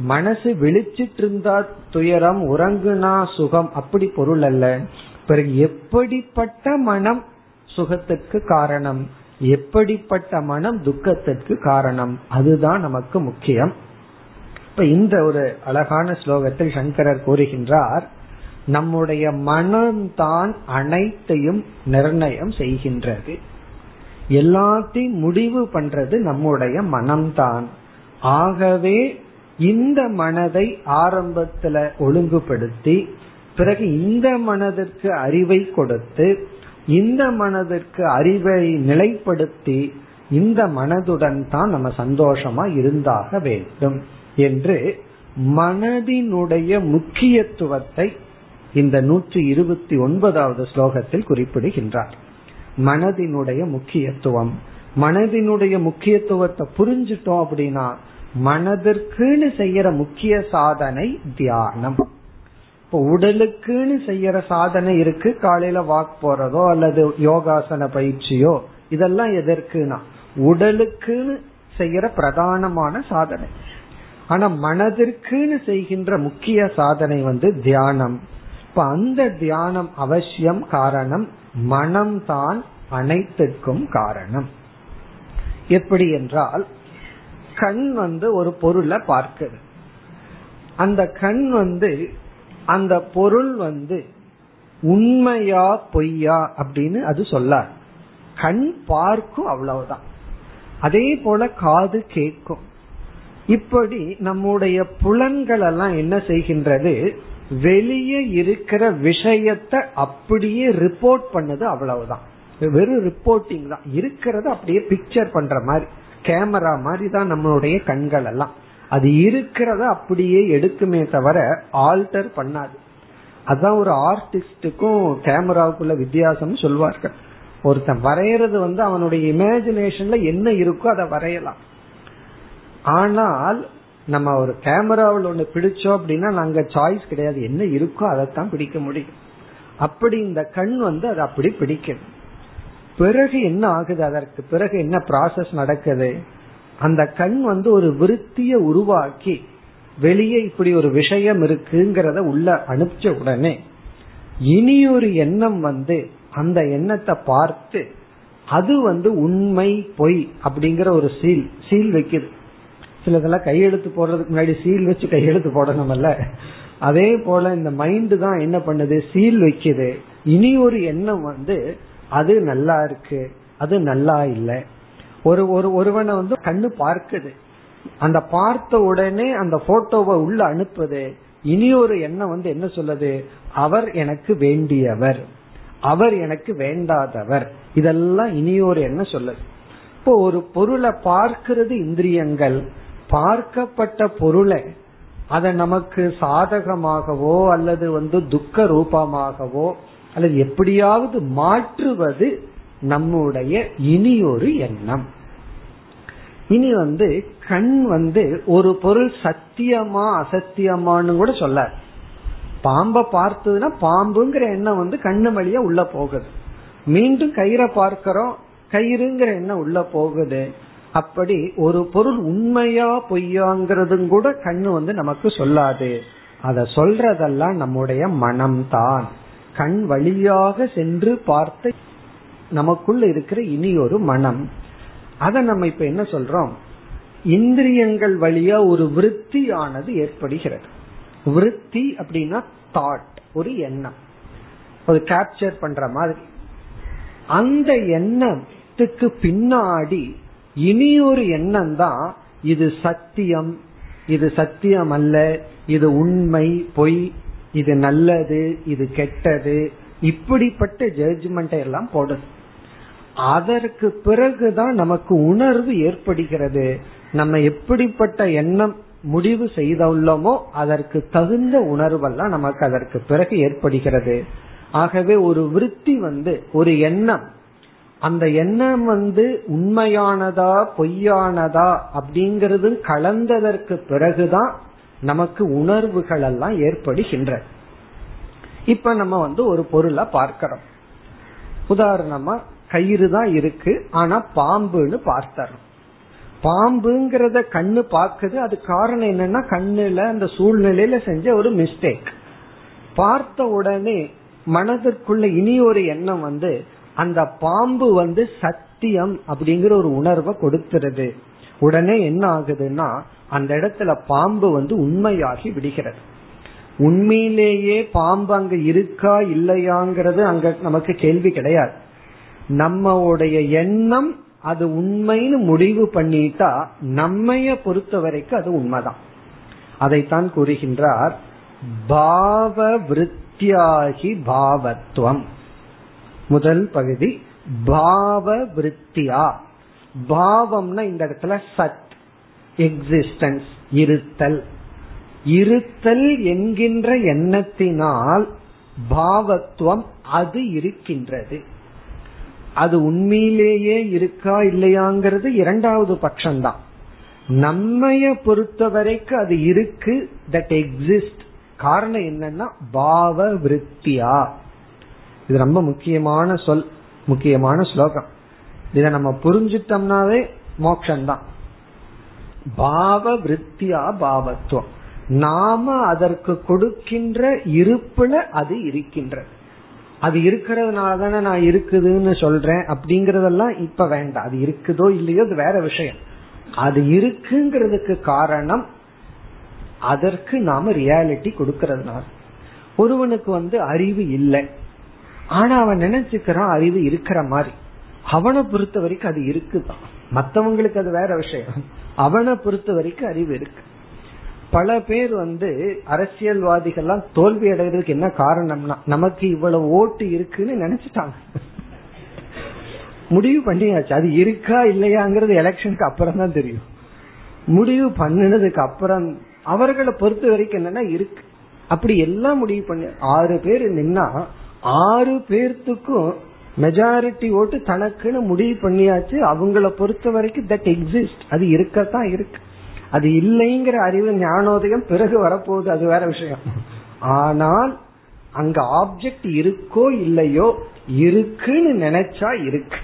மனசு விழிச்சிட்டு இருந்தா துயரம் உறங்குனா சுகம் அப்படி பொருள் அல்ல. பிறகு எப்படிப்பட்ட மனம் சுகத்துக்கு காரணம். எப்படிப்பட்ட மனம் துக்கத்திற்கு காரணம். அதுதான் நமக்கு முக்கியம். இப்ப இந்த ஒரு அழகான ஸ்லோகத்தில் சங்கரர் கூறுகின்றார் நம்முடைய மனம்தான் அனைத்தையும் நிர்ணயம் செய்கின்றது. எல்லாத்தையும் முடிவு பண்றது நம்முடைய மனம்தான் ஆகவே இந்த மனதை ஆரம்பத்துல ஒழுங்குபடுத்தி பிறகு இந்த மனதிற்கு அறிவை கொடுத்து இந்த மனதிற்கு அறிவை நிலைப்படுத்தி இந்த மனதுடன் தான் நம்ம சந்தோஷமா இருந்தாக வேண்டும் என்று மனதினுடைய முக்கியத்துவத்தை இந்த நூற்றி இருபத்தி ஒன்பதாவது ஸ்லோகத்தில் குறிப்பிடுகின்றார். மனதினுடைய முக்கியத்துவம். மனதினுடைய முக்கியத்துவத்தை புரிஞ்சுட்டோம் அப்படின்னா மனதிற்குன்னு செய்யற முக்கிய சாதனை தியானம். இப்போ உடலுக்குன்னு செய்யற சாதனை இருக்கு. காலையில வாக் போறதோ அல்லது யோகாசன பயிற்சியோ இதெல்லாம் எதற்குனா உடலுக்குன்னு செய்யற பிரதானமான சாதனை. ஆனா மனதிற்குன்னு செய்கின்ற முக்கிய சாதனை வந்து தியானம். இப்ப அந்த தியானம் அவசியம் காரணம் மனம்தான் அனைத்துக்கும் காரணம். எப்படி என்றால் கண் வந்து ஒரு பொருளை பார்க்குது. அந்த கண் வந்து அந்த பொருள் வந்து உண்மையா பொய்யா அப்படின்னு அது சொல்லார். கண் பார்க்கும் அவ்வளவுதான். அதே போல காது கேட்கும். இப்படி நம்முடைய புலன்கள் எல்லாம் என்ன செய்கின்றது? வெளியே இருக்கிற விஷயத்தை அப்படியே ரிப்போர்ட் பண்ணது அவ்வளவுதான். வெறும் ரிப்போர்ட்டிங் தான். இருக்கிறத அப்படியே பிக்சர் பண்ற மாதிரி கேமரா மாதிரி தான் நம்மளுடைய கண்கள் எல்லாம் அது இருக்கிறத அப்படியே எடுக்குமே தவிர ஆல்டர் பண்ணாது. அதுதான் ஒரு ஆர்டிஸ்டுக்கும் கேமராவுக்குள்ள வித்தியாசம் சொல்வார்கள். ஒருத்தன் வரைகிறது வந்து அவனுடைய இமேஜினேஷன்ல என்ன இருக்கோ அதை வரையலாம். ஆனால் நம்ம ஒரு கேமராவில் ஒண்ணு பிடிச்சோம் அப்படின்னா நாங்க சாய்ஸ் கிடையாது. என்ன இருக்கோ அதைத்தான் பிடிக்க முடியும். அப்படி இந்த கண் வந்து அதை அப்படி பிடிக்கணும் பிறகு என்ன ஆகுது? அதற்கு பிறகு என்ன ப்ராசஸ் நடக்குது? அந்த கண் வந்து ஒரு விருத்திய உருவாக்கி வெளியே இப்படி ஒரு விஷயம் இருக்குங்கிறத உள்ள அனுப்பிச்ச உடனே இனி ஒரு எண்ணம் வந்து அந்த எண்ணத்தை பார்த்து அது வந்து உண்மை பொய் அப்படிங்கிற ஒரு சீல் சீல் வைக்குது. சிலதெல்லாம் கையெழுத்து போடுறதுக்கு முன்னாடி சீல் வச்சு கையெழுத்து போடணும்ல அதே போல இந்த மைண்டு தான் என்ன பண்ணுது? சீல் வைக்குது. இனி ஒரு எண்ணம் வந்து அது நல்லா இருக்கு அது நல்லா இல்லை. ஒரு ஒரு ஒருவனை வந்து கண்ணு பார்க்குது. அந்த பார்த்த உடனே அந்த போட்டோவை உள்ள அனுப்புது. இனி ஒரு எண்ணம் வந்து என்ன சொல்லுது? அவர் எனக்கு வேண்டியவர். அவர் எனக்கு வேண்டாதவர். இதெல்லாம் இனி ஒரு எண்ணம் சொல்லுது? இப்போ ஒரு பொருளை பார்க்கிறது இந்திரியங்கள். பார்க்கப்பட்ட பொருளை அதை நமக்கு சாதகமாகவோ அல்லது வந்து துக்க ரூபமாகவோ அல்லது எப்படியாவது மாற்றுவது நம்முடைய இனி ஒரு எண்ணம். இனி வந்து கண் வந்து ஒரு பொருள் சத்தியமா அசத்தியமானு கூட சொல்ல. பாம்ப பார்த்ததுன்னா பாம்புங்கிற எண்ணம் வந்து கண்ணு வழியா உள்ள போகுது. மீண்டும் கயிறை பார்க்கிறோம் கயிறுங்கிற எண்ணம் உள்ள போகுது. அப்படி ஒரு பொருள் உண்மையா பொய்யாங்கிறதும் கூட கண்ணு வந்து நமக்கு சொல்லாது. அத சொல்றதெல்லாம் நம்முடைய மனம்தான். கண் வழியாக சென்று பார்த்து நமக்குள்ள இருக்கிற இனி ஒரு மனம். அதை நம்ம இப்ப என்ன சொல்றோம்? இந்திரியங்கள் வழியா ஒரு விருத்தியானது ஏற்படுகிறது. விருத்தி அப்படின்னா தாட் ஒரு எண்ணம். ஒரு கேப்சர் பண்ற மாதிரி. அந்த எண்ணத்துக்கு பின்னாடி இனி ஒரு எண்ணம் தான் இது சத்தியம் இது சத்தியம் அல்ல இது உண்மை பொய் இது நல்லது இது கெட்டது இப்படிப்பட்ட ஜட்ஜ்மெண்ட் எல்லாம் போடுது. அதற்கு பிறகுதான் நமக்கு உணர்வு ஏற்படுகிறது. நம்ம எப்படிப்பட்ட எண்ணம் முடிவு செய்துள்ளோமோ அதற்கு தகுந்த உணர்வெல்லாம் நமக்கு அதற்கு பிறகு ஏற்படுகிறது. ஆகவே ஒரு விருத்தி வந்து ஒரு எண்ணம் அந்த எண்ணம் வந்து உண்மையானதா பொய்யானதா அப்படிங்கறது கலந்ததற்கு பிறகுதான் நமக்கு உணர்வுகள் எல்லாம் ஏற்படுகின்ற. இப்ப நம்ம வந்து ஒரு பொருளை பார்க்கிறோம். உதாரணமா கயிறு தான் இருக்கு ஆனா பாம்புன்னு பார்த்தரோம் பாம்புங்கிறத கண்ணு பாக்குது அது காரணம் என்னன்னா கண்ணுல அந்த சூழ்நிலையில செஞ்ச ஒரு மிஸ்டேக் பார்த்த உடனே மனதிற்குள்ள இனி ஒரு எண்ணம் வந்து அந்த பாம்பு வந்து சத்தியம் அப்படிங்கிற ஒரு உணர்வை கொடுத்துருது. உடனே என்ன ஆகுதுன்னா அந்த இடத்துல பாம்பு வந்து உண்மையாகி விடுகிறது. உண்மையிலேயே பாம்பு அங்க இருக்கா இல்லையாங்கிறது அங்க நமக்கு கேள்வி கிடையாது. நம்மளுடைய எண்ணம் அது உண்மைன்னு முடிவு பண்ணிட்டா நம்மைய பொறுத்த வரைக்கும் அது உண்மைதான். அதைத்தான் கூறுகின்றார் பாவ விருத்தியாகி பாவத்துவம் முதல் பகுதி பாவ விருத்தியா? பாவம்னா இந்த இடத்துல சத் எக்ஸிஸ்டன்ஸ் இருத்தல். இருத்தல் என்கின்ற எண்ணத்தினால் பாவத்துவம் அது இருக்கின்றது. அது உண்மையிலேயே இருக்கா இல்லையாங்கிறது இரண்டாவது பட்சம்தான். நம்மைய பொறுத்த வரைக்கும் அது இருக்கு தட் எக்ஸிஸ்ட் காரணம் என்னன்னா பாவ விருத்தியா. இது ரொம்ப முக்கியமான சொல் முக்கியமான ஸ்லோகம். இதை நம்ம புரிஞ்சிட்டோம்னாவே மோக்ஷந்தான். பாவ விருத்தியா பாவத்துவம். நாம அதற்கு கொடுக்கின்ற இருப்புல அது இருக்கின்றது. அது இருக்கிறதுனால தானே நான் இருக்குதுன்னு சொல்றேன் அப்படிங்கறதெல்லாம் இப்ப வேண்டாம். அது இருக்குதோ இல்லையோ அது வேற விஷயம். அது இருக்குங்கிறதுக்கு காரணம் அதற்கு நாம ரியாலிட்டி கொடுக்கறதுனால. ஒருவனுக்கு வந்து அறிவு இல்லை. ஆனா அவன் நினைச்சுக்கிறான் அறிவு இருக்கிற மாதிரி. அவனை பொறுத்த வரைக்கும் அது இருக்குதான். மத்தவங்களுக்கு அது வேற விஷயம். அவனை பொறுத்த வரைக்கும் அறிவு இருக்கு. பல பேர் வந்து அரசியல்வாதிகள்லாம் தோல்வி அடைகிறதுக்கு என்ன காரணம்னா நமக்கு இவ்வளவு ஓட்டு இருக்குன்னு நினைச்சிட்டாங்க. முடிவு பண்ணியாச்சு. அது இருக்கா இல்லையாங்கிறது எலெக்ஷனுக்கு அப்புறம் தான் தெரியும். முடிவு பண்ணினதுக்கு அப்புறம் அவர்களை பொறுத்த வரைக்கும் என்னன்னா இருக்கு. அப்படி எல்லாம் முடிவு பண்ணி ஆறு பேர் நின்னா ஆறு பேர்த்துக்கும் மெஜாரிட்டி ஓட்டு தனக்குன்னு முடிவு பண்ணியாச்சு. அவங்கள பொறுத்த வரைக்கும் தட் எக்ஸிஸ்ட் அது இருக்கத்தான் இருக்கு. அது இல்லைங்கிற அறிவு ஞானோதயம் பிறகு வரப்போகுது அது வேற விஷயம். ஆனால் அங்க ஆப்ஜெக்ட் இருக்கோ இல்லையோ இருக்குன்னு நினைச்சா இருக்கு.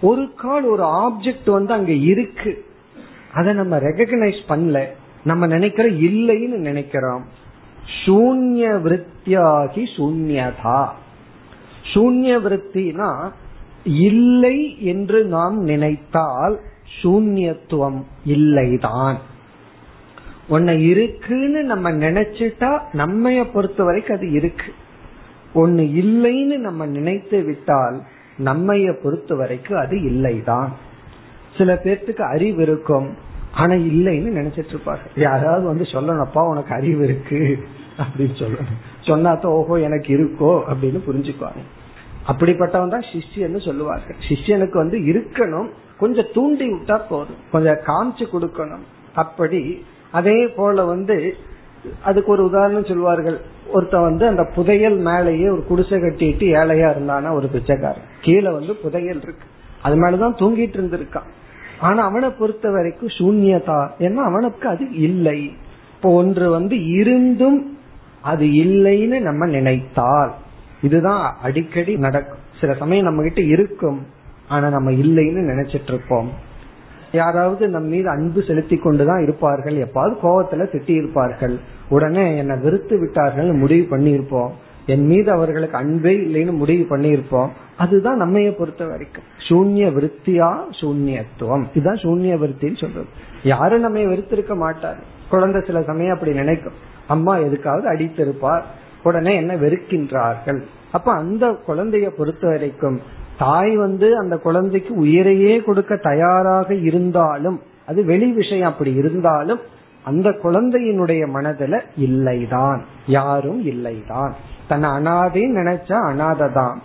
ஒரு கால் ஒரு ஆப்ஜெக்ட் வந்து அங்க இருக்கு. அதை நம்ம ரெகனைஸ் பண்ணல. நம்ம நினைக்கிற இல்லைன்னு நினைக்கிறோம். சூன்ய விருத்தியாகி சூன்யதா. சூன்ய விருத்தினா இல்லை என்று நாம் நினைத்தால் சூன்யத்துவம் இல்லைதான். ஒன்ன இருக்குன்னு நம்ம நினைச்சிட்டா நம்மைய பொறுத்த வரைக்கும் அது இருக்கு. ஒன்னு இல்லைன்னு நம்ம நினைத்து விட்டால் நம்மைய பொறுத்த வரைக்கும் அது இல்லைதான். சில பேர்த்துக்கு அறிவு இருக்கும் ஆனா இல்லைன்னு நினைச்சிட்டு இருப்பாரு யாராவது வந்து சொல்லணும்ப்பா உனக்கு அறிவு இருக்கு அப்படின்னு சொல்லணும். சொன்னாத்தான் ஓஹோ எனக்கு இருக்கோ அப்படின்னு புரிஞ்சுக்குவாங்க. அப்படிப்பட்டவன் தான் சிஷ்யன்னு சொல்லுவார்கள். சிஷ்யனுக்கு வந்து இருக்கணும் கொஞ்சம் தூண்டி விட்டா போதும். கொஞ்சம் காமிச்சு கொடுக்கணும். அப்படி அதே போல வந்து அதுக்கு ஒரு உதாரணம் சொல்வார்கள். ஒருத்த வந்து அந்த புதையல் மேலேயே ஒரு குடிசை கட்டிட்டு ஏழையா இருந்தானா ஒரு பிச்சைக்காரன். கீழே வந்து புதையல் இருக்கு. அது மேலதான் தூங்கிட்டு இருந்திருக்கான். ஆனா அவனை பொறுத்த வரைக்கும் சூன்யதா. ஏன்னா அவனுக்கு அது இல்லை. இப்போ ஒன்று வந்து இருந்தும் அது இல்லைன்னு நம்ம நினைத்தால் இதுதான் அடிக்கடி நடக்கும். சில சமயம் நம்ம கிட்ட இருக்கும். ஆனா நம்ம இல்லைன்னு நினைச்சிட்டு இருப்போம். யாராவது நம் மீது அன்பு செலுத்தி கொண்டுதான் இருப்பார்கள். எப்பாவது கோபத்துல திட்டி இருப்பார்கள். உடனே என்னை வெறுத்து விட்டார்கள் முடிவு பண்ணியிருப்போம். என் மீது அவர்களுக்கு அன்பே இல்லைன்னு முடிவு பண்ணியிருப்போம். அதுதான் நம்மைய பொறுத்த வரைக்கும். சூன்ய விருத்தியா சூன்யத்துவம். இதுதான் சூன்ய விருத்தின்னு சொல்றது. யாரும் நம்ம வெறுத்திருக்க மாட்டார். குழந்தை சில சமயம் அப்படி நினைக்கும். அம்மா எதுக்காவது அடித்திருப்பார். உடனே என்ன வெறுக்கின்றார்கள். அப்ப அந்த குழந்தைய பொறுத்த வரைக்கும் தாய் வந்து அந்த குழந்தைக்கு உயிரையே கொடுக்க தயாராக இருந்தாலும் அது வெளி விஷயம் அப்படி இருந்தாலும் அந்த குழந்தையினுடைய மனதுல இல்லைதான். யாரும் இல்லைதான். தன் அனாதைன்னு நினைச்சா அனாதைதான்.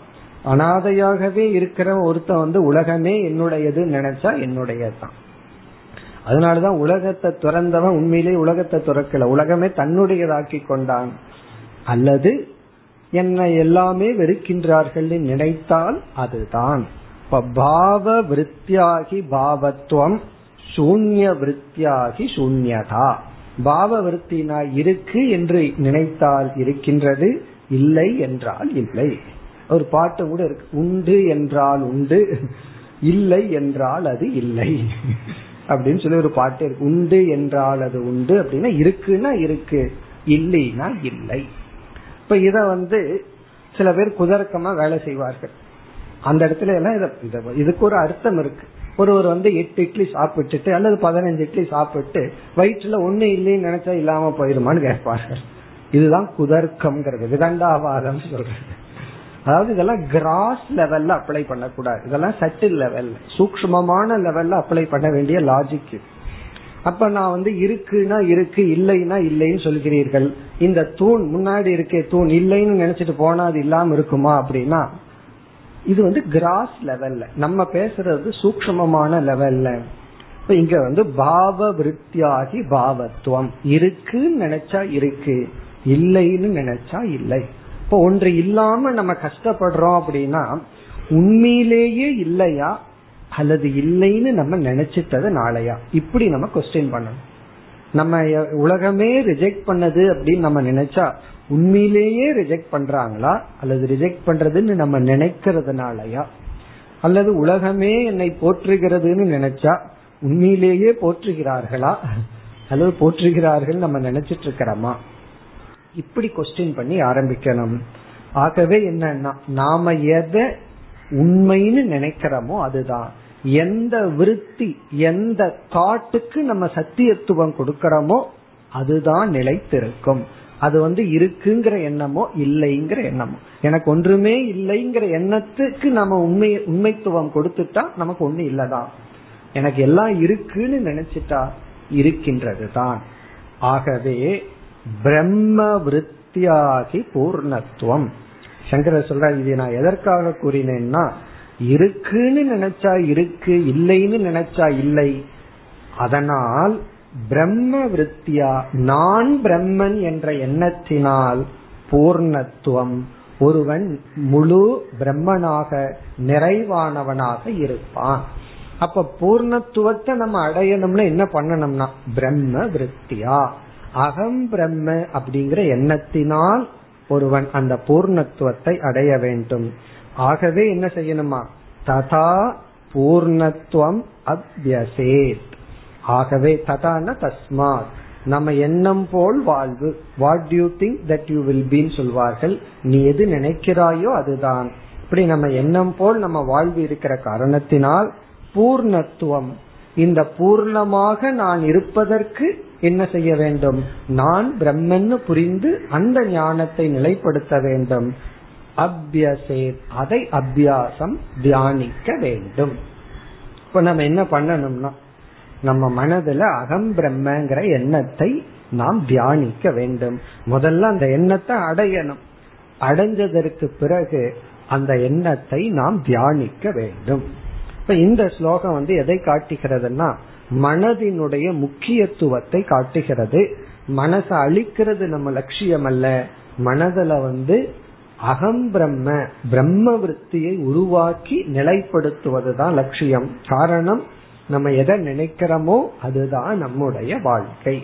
அனாதையாகவே இருக்கிற ஒருத்தன் வந்து உலகமே என்னுடையது நினைச்சா என்னுடையதான் அதனாலதான் உலகத்தை துறந்தவன் உண்மையிலே உலகத்தை துறக்கல. உலகமே தன்னுடையதாக்கி கொண்டான். அல்லது என்னை எல்லாமே வெறுக்கின்றார்கள் நினைத்தால் அதுதான். இப்ப பாவ விருத்தியாகி பாவத்துவம் சூன்ய விருத்தியாகி சூன்யதா. பாவ விருத்தினா இருக்கு என்று நினைத்தால் இருக்கின்றது இல்லை என்றால் இல்லை. ஒரு பாட்டு கூட இருக்கு உண்டு என்றால் உண்டு இல்லை என்றால் அது இல்லை. அப்படின்னு சொல்லி ஒரு பாட்டு இருக்கு உண்டு என்றால் அது உண்டு அப்படின்னா இருக்குன்னா இருக்கு இல்லைன்னா இல்லை. இப்ப இத வந்து சில பேர் குதர்க்கமா வேலை செய்வார்கள். அந்த இடத்துல எல்லாம் இதுக்கு ஒரு அர்த்தம் இருக்கு. ஒருவர் வந்து எட்டு இட்லி சாப்பிட்டுட்டு அல்லது பதினஞ்சு இட்லி சாப்பிட்டு வயிற்றுல ஒண்ணு இல்லைன்னு நினைச்சா இல்லாம போயிருமான்னு கேட்பார்கள். இதுதான் குதர்க்கம்ங்கிறது. விதண்டாவாதம் சொல்றது. அதாவது இதெல்லாம் கிராஸ் லெவல்ல அப்ளை பண்ணக்கூடாது. இதெல்லாம் சட்டில் லெவல் சூக்மமான லெவல்ல அப்ளை பண்ண வேண்டிய லாஜிக் அப்ப நான் வந்து இருக்குன்னா இருக்கு இல்லைன்னா இல்லைன்னு சொல்கிறீர்கள். இந்த தூண் முன்னாடி இருக்கே தூண் இல்லைன்னு நினைச்சிட்டு போனா அது இல்லாம இருக்குமா அப்படின்னா இது வந்து கிராஸ் லெவல்ல நம்ம பேசுறது சூக்மமான லெவல்ல இங்க வந்து பாவ விருத்தியாகி பாவத்துவம். இருக்குன்னு நினைச்சா இருக்கு இல்லைன்னு நினைச்சா இல்லை. இப்போ ஒன்று இல்லாம நம்ம கஷ்டப்படுறோம் அப்படின்னா உண்மையிலேயே இல்லையா அல்லது இல்லைன்னு நம்ம நினைச்சிட்டது நாளையா? இப்படி நம்ம கொஸ்டின் பண்ணணும். நம்ம உலகமே ரிஜெக்ட் பண்ணது அப்படின்னு நம்ம நினைச்சா உண்மையிலேயே ரிஜெக்ட் பண்றாங்களா? அல்லது ரிஜெக்ட் பண்றதுன்னு நம்ம நினைக்கிறதுனாலயா அல்லது உலகமே என்னை போற்றுகிறதுன்னு நினைச்சா உண்மையிலேயே போற்றுகிறார்களா? அல்லது போற்றுகிறார்கள் நம்ம நினைச்சிட்டு இருக்கிறோமா? இப்படி கொஸ்டின் பண்ணி ஆரம்பிக்கணும். ஆகவே என்னன்னா நாம எதை உண்மைன்னு நினைக்கிறோமோ அதுதான். எந்த விருத்தி எந்த தாட்டுக்கு நம்ம சத்தியத்துவம் கொடுக்கிறோமோ அதுதான் நிலைத்திருக்கும். அது வந்து இருக்குங்கிற எண்ணமோ இல்லைங்கிற எண்ணமோ. எனக்கு ஒன்றுமே இல்லைங்கிற எண்ணத்துக்கு நம்ம உண்மை உண்மைத்துவம் கொடுத்துட்டா நமக்கு ஒண்ணு இல்லதான். எனக்கு எல்லாம் இருக்குன்னு நினைச்சிட்டா இருக்கின்றது தான் ஆகவே பிரம்ம விருத்தியாகி பூர்ணத்துவம். சங்கர சொல்ற இது நான் எதற்காக கூறினேன்னா இருக்குன்னு நினைச்சா இருக்கு இல்லைன்னு நினைச்சா இல்லை. அதனால் பிரம்ம விருத்தியா நான் பிரம்மன் என்ற எண்ணத்தினால் பூர்ணத்துவம். ஒருவன் முழு பிரம்மனாக நிறைவானவனாக இருப்பான். அப்ப பூர்ணத்துவத்தை நம்ம அடையணும்னா என்ன பண்ணணும்னா பிரம்ம விருத்தியா. அகம் பிரம்ம அப்படிங்கிற எண்ணத்தினால் ஒருவன் அந்த பூர்ணத்துவத்தை அடைய வேண்டும். ஆகவே என்ன செய்யணுமா? ததா பூர்ணத்துவம் அபியசேத். ஆகவே ததான தஸ்மாத். நம்ம எண்ணம் போல் வாழ்வு. What you think that you will been சொல்வார்கள். நீ எது நினைக்கிறாயோ அதுதான். இப்படி நம்ம எண்ணம் போல் நம்ம வாழ்வு இருக்கிற காரணத்தினால் பூர்ணத்துவம் இந்த பூர்ணமாக நான் இருப்பதற்கு என்ன செய்ய வேண்டும்? நான் பிரம்மன்னு புரிந்து அந்த ஞானத்தை நிலைப்படுத்த வேண்டும். அபியசே அதை அபியாசம் தியானிக்க வேண்டும். இப்ப நம்ம என்ன பண்ணணும்னா நம்ம மனதுல அகம் பிரம்மங்கிற எண்ணத்தை நாம் தியானிக்க வேண்டும். முதல்ல அந்த எண்ணத்தை அடையணும். அடைஞ்சதற்கு பிறகு அந்த எண்ணத்தை நாம் தியானிக்க வேண்டும். இப்ப இந்த ஸ்லோகம் வந்து எதை காட்டுகிறதுனா மனதினுடைய முக்கியத்துவத்தை காட்டுகிறது. மனசை அழிக்கிறது நம்ம லட்சியம் அல்ல மனதுல வந்து அகம் பிரம்ம பிரம்ம விற்த்தியை உருவாக்கி நிலைப்படுத்துவதுதான் லட்சியம். காரணம் நம்ம எதை நினைக்கிறோமோ அதுதான் நம்முடைய வாழ்க்கை.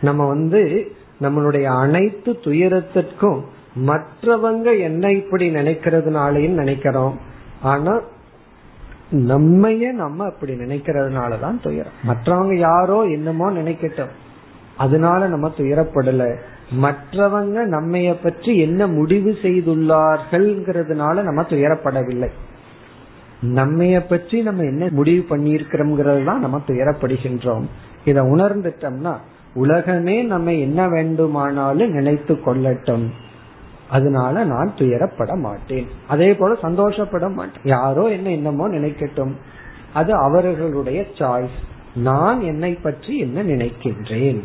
நம்ம வந்து நம்மளுடைய அனைத்து துயரத்திற்கும் மற்றவங்க என்ன இப்படி நினைக்கிறதுனாலையும் நினைக்கிறோம். ஆனா நம்மைய நம்ம அப்படி நினைக்கிறதுனாலதான் துயரம். மற்றவங்க யாரோ என்னமோ நினைக்கட்டும். அதனால நம்ம துயரப்படல. மற்றவங்க நம்மைய பற்றி என்ன முடிவு செய்துள்ளார்கள்ங்கிறதுனால நம்ம துயரப்படவில்லை. நம்மைய பற்றி நம்ம என்ன முடிவு பண்ணியிருக்கிறோம்ங்கிறது தான் நம்ம துயரப்படுகின்றோம். இதை உணர்ந்துட்டோம்னா உலகமே நம்ம என்ன வேண்டுமானாலும் நினைத்து கொள்ளட்டும். அதனால நான் துயரப்பட மாட்டேன். அதே போல சந்தோஷப்பட மாட்டேன். யாரோ என்ன என்னமோ நினைக்கட்டும். அது அவர்களுடைய சாய்ஸ் நான் என்னை பற்றி என்ன நினைக்கின்றேன்?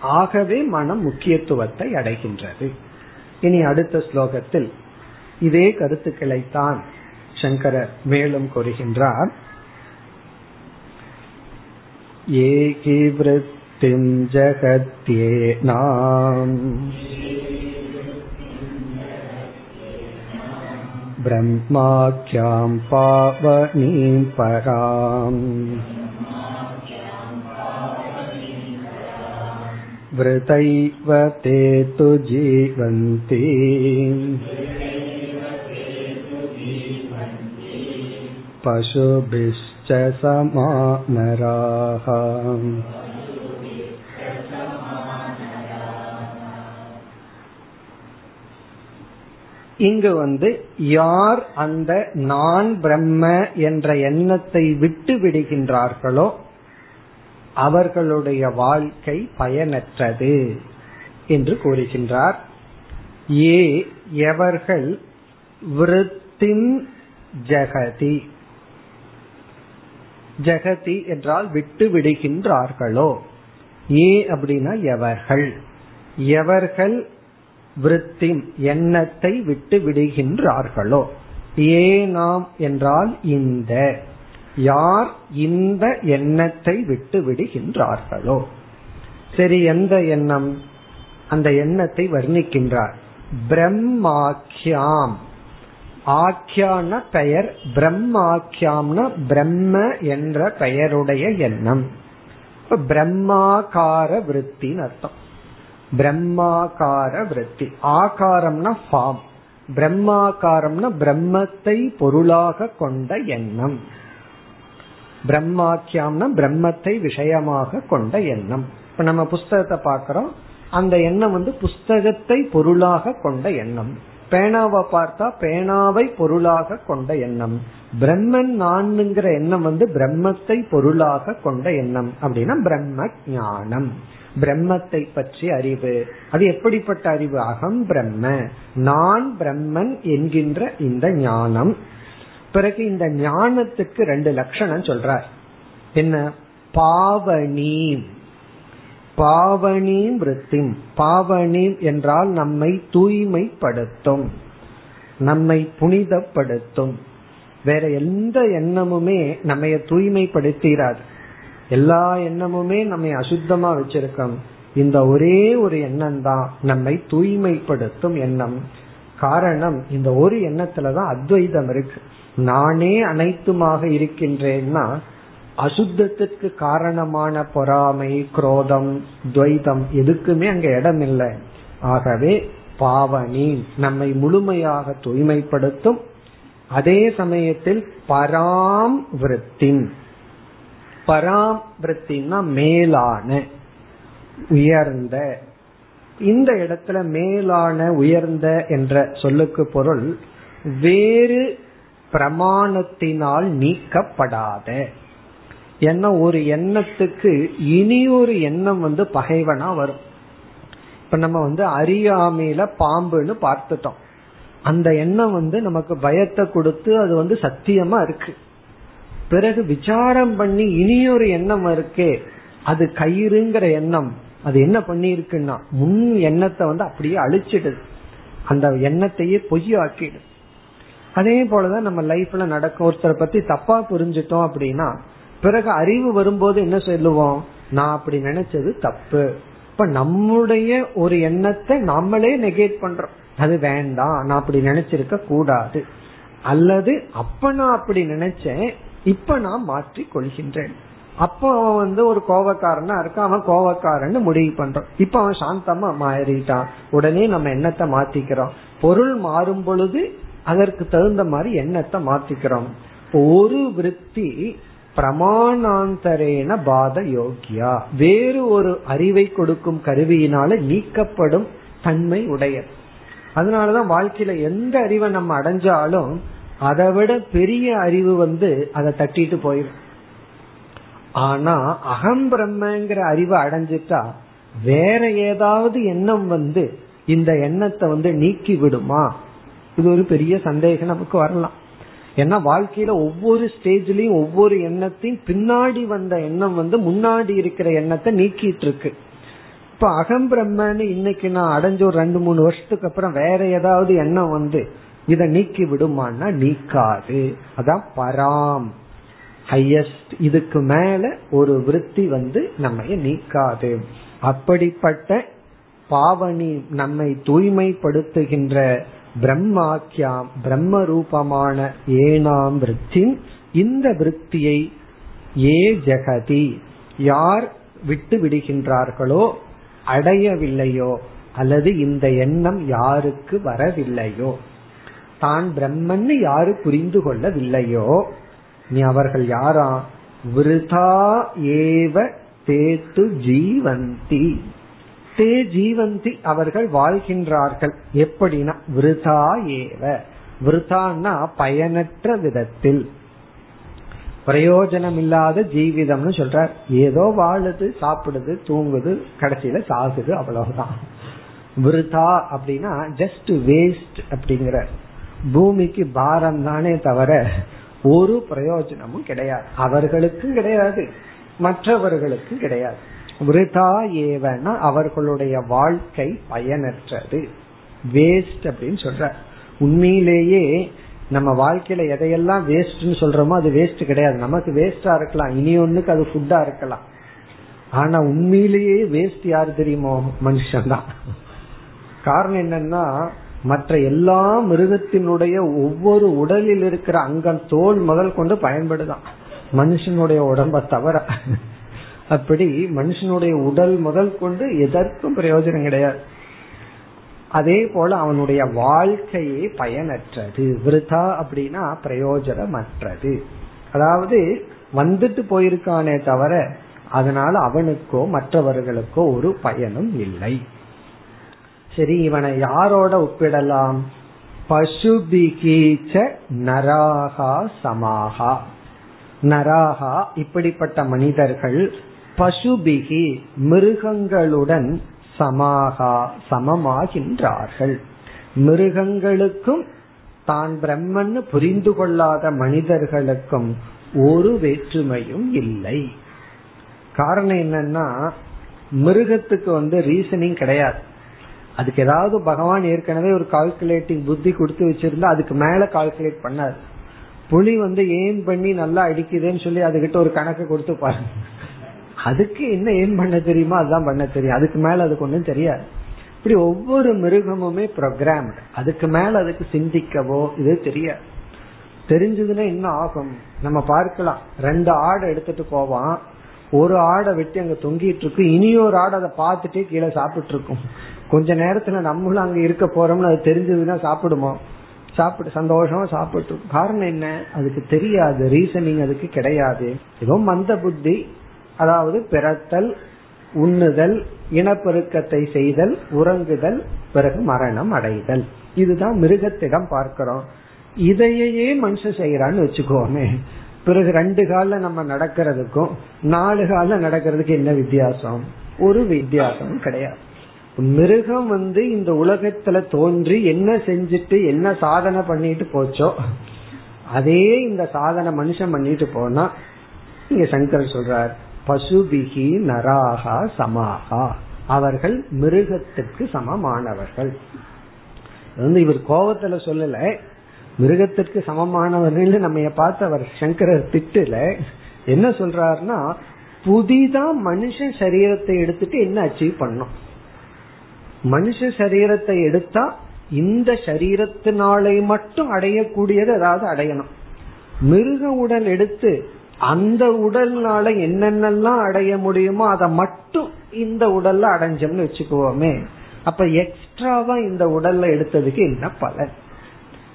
ஆகவே மனம் முக்கியத்துவத்தை அடைகின்றது. இனி அடுத்த ஸ்லோகத்தில் இதே கருத்துக்களைத்தான் சங்கரர் மேலும் கூறுகின்றார். ஏகி விருத்திம் ஜகத்யேனாம் ब्रह्माख्यां पावनीं पराम् वृतैव ते तु जीवन्ति पशुभिश्च समानराः இங்கு வந்து யார் அந்த நான் பிரம்ம என்ற எண்ணத்தை விட்டு விடுகின்றார்களோ அவர்களுடைய வாழ்க்கை பயனற்றது என்று கூறுகின்றார். ஏ எவர்கள் விருத்தின் ஜெகதி. ஜெகதி என்றால் விட்டு விடுகின்றார்களோ. ஏ அப்படின்னா எவர்கள். எவர்கள் விருத்தி எண்ணத்தை விட்டு விடுகின்றார்களோ? ஏனாம் என்றால் இந்த. யார் இந்த எண்ணத்தை விட்டு விடுகின்றார்களோ? சரி எந்த எண்ணம்? அந்த எண்ணத்தை வர்ணிக்கின்றார். பிரம்மாக்கியாம். ஆக்கியான பெயர் பிரம்மாக்கியாம்னா பிரம்ம என்ற பெயருடைய எண்ணம். பிரம்மாகார விருத்தின் அர்த்தம். பிரம்மாக்கார விருத்தி. ஆகாரம்னா ஃபார்ம் பிரம்மாக்காரம்னா பிரம்மத்தை பொருளாக கொண்ட எண்ணம். பிரம்மாக்கியம்னா பிரம்மத்தை விஷயமாக கொண்ட எண்ணம். இப்ப நம்ம புஸ்தகத்தை பாக்கிறோம் அந்த எண்ணம் வந்து புஸ்தகத்தை பொருளாக கொண்ட எண்ணம். பேனாவை பார்த்தா பேனாவை பொருளாக கொண்ட எண்ணம். பிரம்மன் நான்ங்கிற எண்ணம் வந்து பிரம்மத்தை பொருளாக கொண்ட எண்ணம். அப்படின்னா பிரம்ம ஞானம் பிரம்மத்தை பற்றி அறிவு. அது எப்படிப்பட்ட அறிவு? அகம் பிரம்ம. நான் பிரம்மன் என்கின்ற இந்த ஞானம். பிறகு இந்த ஞானத்துக்கு ரெண்டு லட்சணம் சொல்றார். என்ன? பாவனீம் பாவனீம் விருத்திம் பாவனீம் என்றால் நம்மை தூய்மைப்படுத்தும். நம்மை புனிதப்படுத்தும். வேற எந்த எண்ணமுமே நம்ம தூய்மைப்படுத்திடாது எல்லா எண்ணமுமே நம்மை அசுத்தமா வச்சிருக்கோம். இந்த ஒரே ஒரு எண்ணம் தான் நம்மை தூய்மைப்படுத்தும் எண்ணம். காரணம் இந்த ஒரு எண்ணத்துலதான் அத்வைதம் இருக்கு. நானே அனைத்துமாக இருக்கின்றேன்னா அசுத்தத்துக்கு காரணமான பொறாமை குரோதம் துவைதம் எதுக்குமே அங்க இடம் இல்லை ஆகவே பாவனி நம்மை முழுமையாக தூய்மைப்படுத்தும். அதே சமயத்தில் பராம் விருத்தின். மேலான உயர்ந்த. இந்த இடத்துல மேலான உயர்ந்த என்ற சொல்லுக்கு பொருள் வேறு பிரமாணத்தினால் நீக்கப்படாத. ஏன்னா ஒரு எண்ணத்துக்கு இனி ஒரு எண்ணம் வந்து பகைவனா வரும். இப்ப நம்ம வந்து அறியாமையில பாம்புன்னு பார்த்துட்டோம். அந்த எண்ணம் வந்து நமக்கு பயத்தை கொடுத்து அது வந்து சத்தியமா இருக்கு. பிறகு விசாரம் பண்ணி இனியொரு எண்ணம் இருக்கே அது கயிறுங்கிற எண்ணம் அது என்ன பண்ணிருக்குன்னா முன் எண்ணத்தை வந்து அப்படியே அழிச்சிடுது. அந்த எண்ணத்தையே பொய்யாக்கிடு அதே போலதான் நம்ம லைஃப்ல நடக்கும் ஒருத்தரை பத்தி தப்பா புரிஞ்சிட்டோம் அப்படின்னா பிறகு அறிவு வரும்போது என்ன சொல்லுவோம்? நான் அப்படி நினைச்சது தப்பு. இப்ப நம்முடைய ஒரு எண்ணத்தை நம்மளே நெகேட் பண்றோம். அது வேண்டாம். நான் அப்படி நினைச்சிருக்க கூடாது. அல்லது அப்ப நான் அப்படி நினைச்சேன். இப்ப நான் மாற்றி கொள்கின்றேன். அப்போ அவன் வந்து ஒரு கோவக்காரனா இருக்க அவன் கோவக்காரன்னு முடிவு பண்றான் இப்ப அவன் சாந்தமா மாறிட்டான். உடனே நம்ம எண்ணத்தை மாத்திக்கிறோம். பொருள் மாறும் பொழுது அதற்கு தகுந்த மாதிரி எண்ணத்தை மாத்திக்கிறோம். ஒரு விருத்தி பிரமாணாந்தரேன பாத யோகியா வேறு ஒரு அறிவை கொடுக்கும் கருவியினால நீக்கப்படும் தன்மை உடையது. அதனாலதான் வாழ்க்கையில எந்த அறிவை நம்ம அடைஞ்சாலும் அதை விட பெரிய அறிவு வந்து அதை தட்டிட்டு போயிடும் ஆனா அகம் பிரம்மங்கிற அறிவை அடைஞ்சிட்டா வேற ஏதாவது எண்ணம் வந்து இந்த எண்ணத்தை வந்து நீக்கி விடுமா இது ஒரு பெரிய சந்தேகம் நமக்கு வரலாம். ஏன்னா வாழ்க்கையில ஒவ்வொரு ஸ்டேஜ்லயும் ஒவ்வொரு எண்ணத்தையும் பின்னாடி வந்த எண்ணம் வந்து முன்னாடி இருக்கிற எண்ணத்தை நீக்கிட்டு இருக்கு இப்ப அகம் பிரம்மன்னு இன்னைக்கு நான் அடைஞ்ச ஒரு ரெண்டு மூணு வருஷத்துக்கு அப்புறம் வேற ஏதாவது எண்ணம் வந்து இதை நீக்கி விடுமான்னா நீக்காது. அதான் பராம். ஹையஸ்ட் இதுக்கு மேல ஒரு விருத்தி வந்து நம்ம நீக்காது. அப்படிப்பட்ட பாவனி நம்மை தூய்மைப்படுத்துகின்ற பிரம்மாக்கியாம் பிரம்ம ரூபமான ஏனாம் விருத்தின் இந்த விருத்தியை ஏ ஜெகதி யார் விட்டு விடுகின்றார்களோ அடையவில்லையோ அல்லது இந்த எண்ணம் யாருக்கு வரவில்லையோ. தான் பிரம்மன் யாரு புரிந்து கொள்ளவில்லையோ நீ அவர்கள் யாரா? விருதா ஏவ தேத்து ஜீவந்தி. தே ஜீவந்தி அவர்கள் வாழ்கின்றார்கள். எப்படின்னா விருதா ஏவ. விருதான்னா பயனற்ற விதத்தில். பிரயோஜனம் இல்லாத ஜீவிதம்னு சொல்ற ஏதோ வாழுது சாப்பிடுது தூங்குது கடைசியில சாகுது அவ்வளவுதான். விருதா அப்படின்னா ஜஸ்ட் வேஸ்ட் அப்படிங்கிற. பூமிக்கு பாரம் தானே தவிர ஒரு பிரயோஜனமும் கிடையாது. அவர்களுக்கும் கிடையாது. மற்றவர்களுக்கும் கிடையாது. விருதா ஏவன அவர்களுடைய வாழ்க்கை பயனற்றது. வேஸ்ட் அப்படின்னு சொல்ற. உண்மையிலேயே நம்ம வாழ்க்கையில எதையெல்லாம் வேஸ்ட்னு சொல்றோமோ அது வேஸ்ட் கிடையாது. நமக்கு வேஸ்டா இருக்கலாம். இனி ஒண்ணுக்கு அது ஃபுட்டா இருக்கலாம். ஆனா உண்மையிலேயே வேஸ்ட் யார் தெரியுமோ? மனுஷன் தான் காரணம் என்னன்னா மற்ற எல்லா மிருகத்தினுடைய ஒவ்வொரு உடலில் இருக்கிற அங்கம் தோல் முதல் கொண்டு பயன்படுதான். மனுஷனுடைய உடம்ப தவிர. அப்படி மனுஷனுடைய உடல் முதல் கொண்டு எதற்கும் பிரயோஜனம் கிடையாது. அதே போல அவனுடைய வாழ்க்கையே பயனற்றது. விருதா அப்படின்னா பிரயோஜனமற்றது. அதாவது வந்துட்டு போயிருக்கானே தவிர அதனால அவனுக்கோ மற்றவர்களுக்கோ ஒரு பயனும் இல்லை. சரி இவனை யாரோட ஒப்பிடலாம்? பசுபிகீச்ச நராகா சமாகா. நராகா இப்படிப்பட்ட மனிதர்கள் பசுபிகி மிருகங்களுடன் சமாகா சமமாகின்றார்கள். மிருகங்களுக்கும் தான் பிரம்மன் புரிந்து கொள்ளாத மனிதர்களுக்கும் ஒரு வேற்றுமையும் இல்லை. காரணம் என்னன்னா மிருகத்துக்கு வந்து ரீசனிங் கிடையாது. அதுக்கு ஏதாவது பகவான் ஏற்கனவே ஒரு கால்குலேட்டிங் புத்தி கொடுத்து வச்சிருந்தா அதுக்கு மேல கால்குலேட் பண்ணாது. புலி வந்து ஏன் பண்ணி நல்லா அடிக்குதுன்னு சொல்லி அதுகிட்ட ஒரு கணக்கு கொடுத்து பாருங்க. அதுக்கு என்ன ஏன் பண்ண தெரியுமோ? அதுதான் பண்ண தெரியும். அதுக்கு மேல அதுக்கு ஒன்றும் தெரியாது. இப்படி ஒவ்வொரு மிருகமுமே ப்ரோக்ராம் அதுக்கு மேல அதுக்கு சிந்திக்கவோ இது தெரியாது. தெரிஞ்சதுன்னா என்ன ஆகும்? நம்ம பார்க்கலாம். ரெண்டு ஆடை எடுத்துட்டு போவான். ஒரு ஆடை வெட்டி அங்க தொங்கிட்டு இருக்கு. இனி ஒரு ஆடை அதை பார்த்துட்டே கீழே சாப்பிட்டு இருக்கும். கொஞ்ச நேரத்துல நம்மளும் அங்க இருக்க போறோம்னு அது தெரிஞ்சதுன்னா சாப்பிடுமோ? சாப்பிட்டு சந்தோஷமா சாப்பிட்டு காரணம் என்ன? அதுக்கு தெரியாது. ரீசனிங் அதுக்கு கிடையாது. ஏதோ மந்த புத்தி. அதாவது பிறத்தல் உண்ணுதல் இனப்பெருக்கத்தை செய்தல் உறங்குதல் பிறகு மரணம் அடைதல். இதுதான் மிருகத்திடம் பார்க்கிறோம். இதையே மனுஷன் செய்யறான்னு வச்சுக்கோமே. பிறகு ரெண்டு கால நம்ம நடக்கிறதுக்கும் நாலு கால நடக்கிறதுக்கு என்ன வித்தியாசம்? ஒரு வித்தியாசமும் கிடையாது. மிருகம் வந்து இந்த உலகத்துல தோன்றி என்ன செஞ்சுட்டு என்ன சாதனை பண்ணிட்டு போச்சோ அதே இந்த சாதனை மனுஷன் பண்ணிட்டு போனா இங்க சங்கர் சொல்றார் பசுபிகி நராகா சமாகா. அவர்கள் மிருகத்திற்கு சமமானவர்கள். வந்து இவர் கோபத்துல சொல்லல. மிருகத்திற்கு சமமானவர்கள் நம்ம பார்த்து அவர் சங்கரர் திட்டுல என்ன சொல்றாருன்னா புதிதா மனுஷன் சரீரத்தை எடுத்துட்டு என்ன அச்சீவ் பண்ணும் மனுஷ சரீரத்தை எடுத்தா இந்த சரீரத்தினாலே மட்டும் அடையக்கூடியது ஏதாவது அடையணும். மிருக உடல் எடுத்து அந்த உடல்னால என்னென்னலாம் அடைய முடியுமோ அதை மட்டும் இந்த உடல்ல அடைஞ்சோம்னு வச்சுக்குவோமே. அப்ப எக்ஸ்ட்ராவா இந்த உடல்ல எடுத்ததுக்கு என்ன பலன்?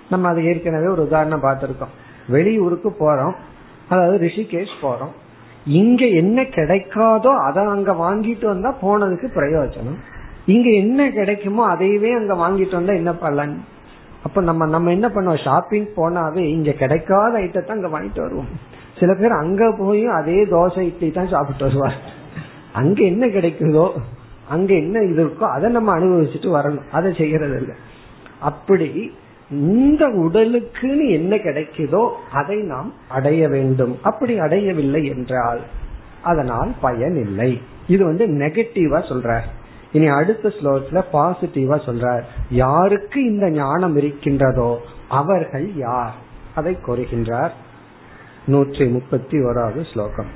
நம்ம அது ஏற்கனவே ஒரு உதாரணம் பார்த்திருக்கோம். வெளியூருக்கு போறோம். அதாவது ரிஷிகேஷ் போறோம். இங்க என்ன கிடைக்காதோ அதை அங்க வாங்கிட்டு வந்தா போனதுக்கு பிரயோஜனம். இங்க என்ன கிடைக்குமோ அதையவே அங்க வாங்கிட்டு வந்தா என்ன பலன்? அப்ப நம்ம நம்ம என்ன பண்ணுவோம்? ஷாப்பிங் போனாவே இங்க கிடைக்காத ஐட்டத்தை அங்க வாங்கிட்டு வருவோம். சில பேர் அங்க போய் அதே தோசை இட்லி தான் சாப்பிட்டு வருவார் அங்க என்ன கிடைக்குதோ அங்க என்ன இது இருக்கோ அதை நம்ம அனுபவிச்சுட்டு வரணும். அதை செய்யறது இல்லை அப்படி இந்த உடலுக்குன்னு என்ன கிடைக்குதோ அதை நாம் அடைய வேண்டும். அப்படி அடையவில்லை என்றால் அதனால் பயன் இல்லை இது வந்து நெகட்டிவா சொல்ற இனி அடுத்த ஸ்லோகத்துல பாசிட்டிவா சொல்றார். யாருக்கு இந்த ஞானம் இருக்கின்றதோ அவர்கள் யார்? அதை नूற்றி मुपति वराव श्लोकम्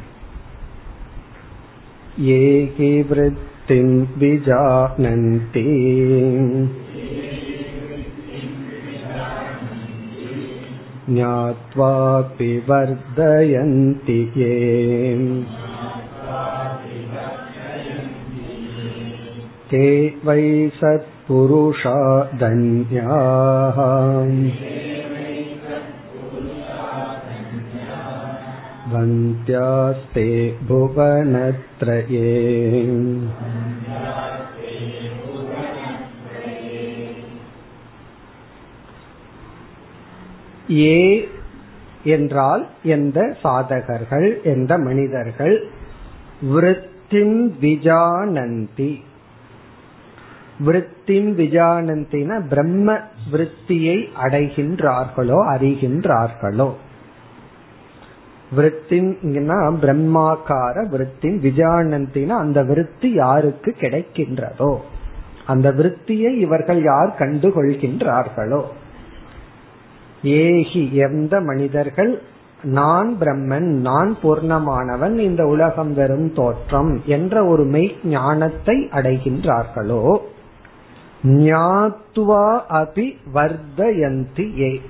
ये हि विजानन्ति ज्ञात्वापि वर्धयन्ति ये ते वै सत्पुरुषा धन्याः वन्त्यास्ते भुवनत्रये ஏ என்றால் எந்த சாதகர்கள் எந்த மனிதர்கள் விருத்தின் விஜானந்தி விருத்தின் விஜானந்தின பிரம்ம விருத்தியை அடைகின்றார்களோ அறிகின்றார்களோ விருத்தின்னா பிரம்மாக்கார விருத்தின் விஜயானந்தினா அந்த விருத்தி யாருக்கு கிடைக்கின்றதோ? அந்த விருத்தியை இவர்கள் யார் கண்டு கொள்கின்றார்களோ ஏகி எந்த மனிதர்கள் நான் பிரம்மன் நான் பூர்ணமானவன் இந்த உலகம் வெறும் தோற்றம் என்ற ஒரு மெய் ஞானத்தை அடைகின்றார்களோ? ஞாத்துவா அபி வர்தயந்தி ஏ.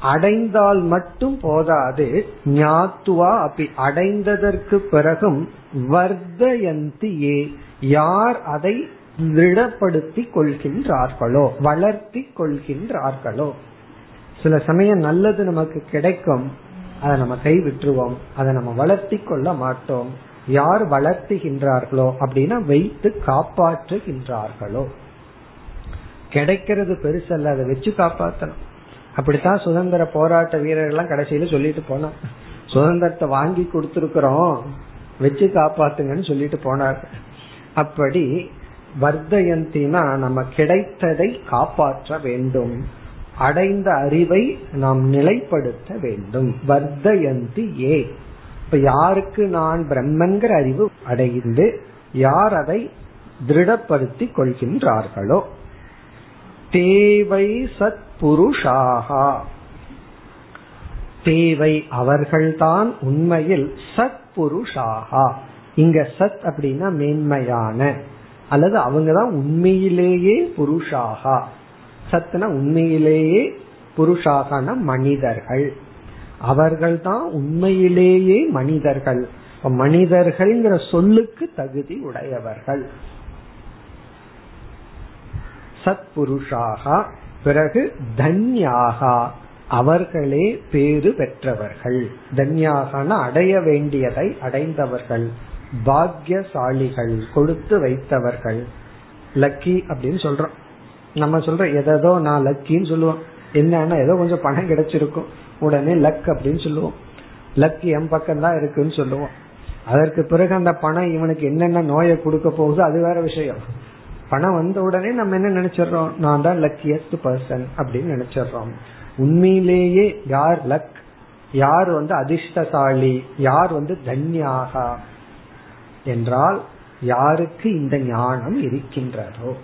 அடைந்தால் மட்டும் போதாது ஞாத்துவா அப்படி அடைந்ததற்கு பிறகும் வர்தயந்தி ஏ. யார் அதை திருடப்படுத்தி கொள்கின்றார்களோ வளர்த்தி கொள்கின்றார்களோ. சில சமயம் நல்லது நமக்கு கிடைக்கும் அதை நம்ம கை விட்டுருவோம் அதை நம்ம வளர்த்தி கொள்ள மாட்டோம். யார் வளர்த்துகின்றார்களோ அப்படின்னா வைத்து காப்பாற்றுகின்றார்களோ. கிடைக்கிறது பெருசல்ல அதை வச்சு காப்பாற்றணும் அப்படித்தான் சுதந்திர போராட்ட வீரர்கள்லாம் கடைசியில சொல்லிட்டு போனார் சுதந்திரத்தை வாங்கி கொடுத்துருக்கிறோம் வச்சு காப்பாத்துங்கன்னு சொல்லிட்டு போனார் அப்படி வர்தயந்தினா நம்ம கிடைத்ததை காப்பாற்ற வேண்டும். அடைந்த அறிவை நாம் நிலைப்படுத்த வேண்டும். வர்தயந்தி ஏ. இப்ப யாருக்கு நான் பிரம்மன்கிற அறிவு அடைந்து யார் அதை திருடப்படுத்தி கொள்கின்றார்களோ? தேவை சத் புருஷாகா தேவை அவர்கள்தான் உண்மையில் சத் புருஷாகா இங்க சத் அப்படின்னா மேன்மையான. அல்லது அவங்க தான் உண்மையிலேயே புருஷாகா சத்னா உண்மையிலேயே புருஷாகன மனிதர்கள். அவர்கள் தான் உண்மையிலேயே மனிதர்கள். மனிதர்கள்ங்கிற சொல்லுக்கு தகுதி உடையவர்கள். சத் புருஷாகா பிறகு தன்யாகா. அவர்களே பேரு பெற்றவர்கள். தன்யாகன அடைய வேண்டியதை அடைந்தவர்கள். பாக்கியசாலிகள் கொடுத்து வைத்தவர்கள். லக்கி அப்படின்னு சொல்றோம். நம்ம சொல்ற எதோ நான் லக்கின்னு சொல்லுவோம். என்னன்னா ஏதோ கொஞ்சம் பணம் கிடைச்சிருக்கும். உடனே லக் அப்படின்னு சொல்லுவோம். லக் என் பக்கம் தான் இருக்குன்னு சொல்லுவோம். அதற்கு பிறகு அந்த பணம் இவனுக்கு என்னென்ன நோயை கொடுக்க போகுதோ அது வேற விஷயம். பணம் வந்த உடனே நம்ம என்ன நினைச்சிடறோம்? நான் தான் லக்கியஸ்ட் பர்சன் அப்படின்னு நினைச்சிடறோம். உண்மையிலேயே யார் லக் யார் வந்து அதிர்ஷ்டசாலி? யார் வந்து தன்யாகா? என்றால் யாருக்கு இந்த ஞானம் இருக்கின்றதோ?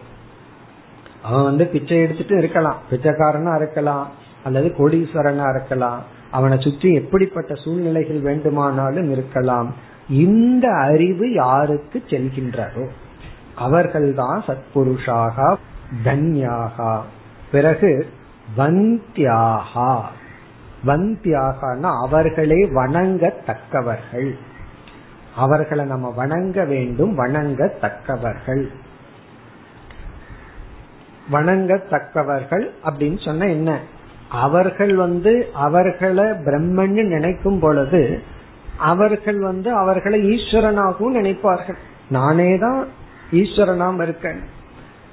அவன் வந்து பிச்சை எடுத்துட்டு இருக்கலாம். பிச்சைக்காரனா இருக்கலாம். அல்லது கோடீஸ்வரனா இருக்கலாம். அவனை சுற்றி எப்படிப்பட்ட சூழ்நிலைகள் வேண்டுமானாலும் இருக்கலாம். இந்த அறிவு யாருக்கு செல்கின்றதோ? அவர்கள்தான் சத்புருஷாக தன்யாகா. பிறகு வந்தியாகா. வந்தியாகனா அவர்களே வணங்கத்தக்கவர்கள். அவர்களை நம்ம வணங்க வேண்டும் வணங்கத்தக்கவர்கள். வணங்கத்தக்கவர்கள் அப்படின்னு சொன்ன என்ன? அவர்கள் வந்து அவர்களை பிரம்மன்னு நினைக்கும் பொழுது அவர்கள் வந்து அவர்களை ஈஸ்வரனாகவும் நினைப்பார்கள். நானே தான் ஈஸ்வரனாம் இருக்கேன்.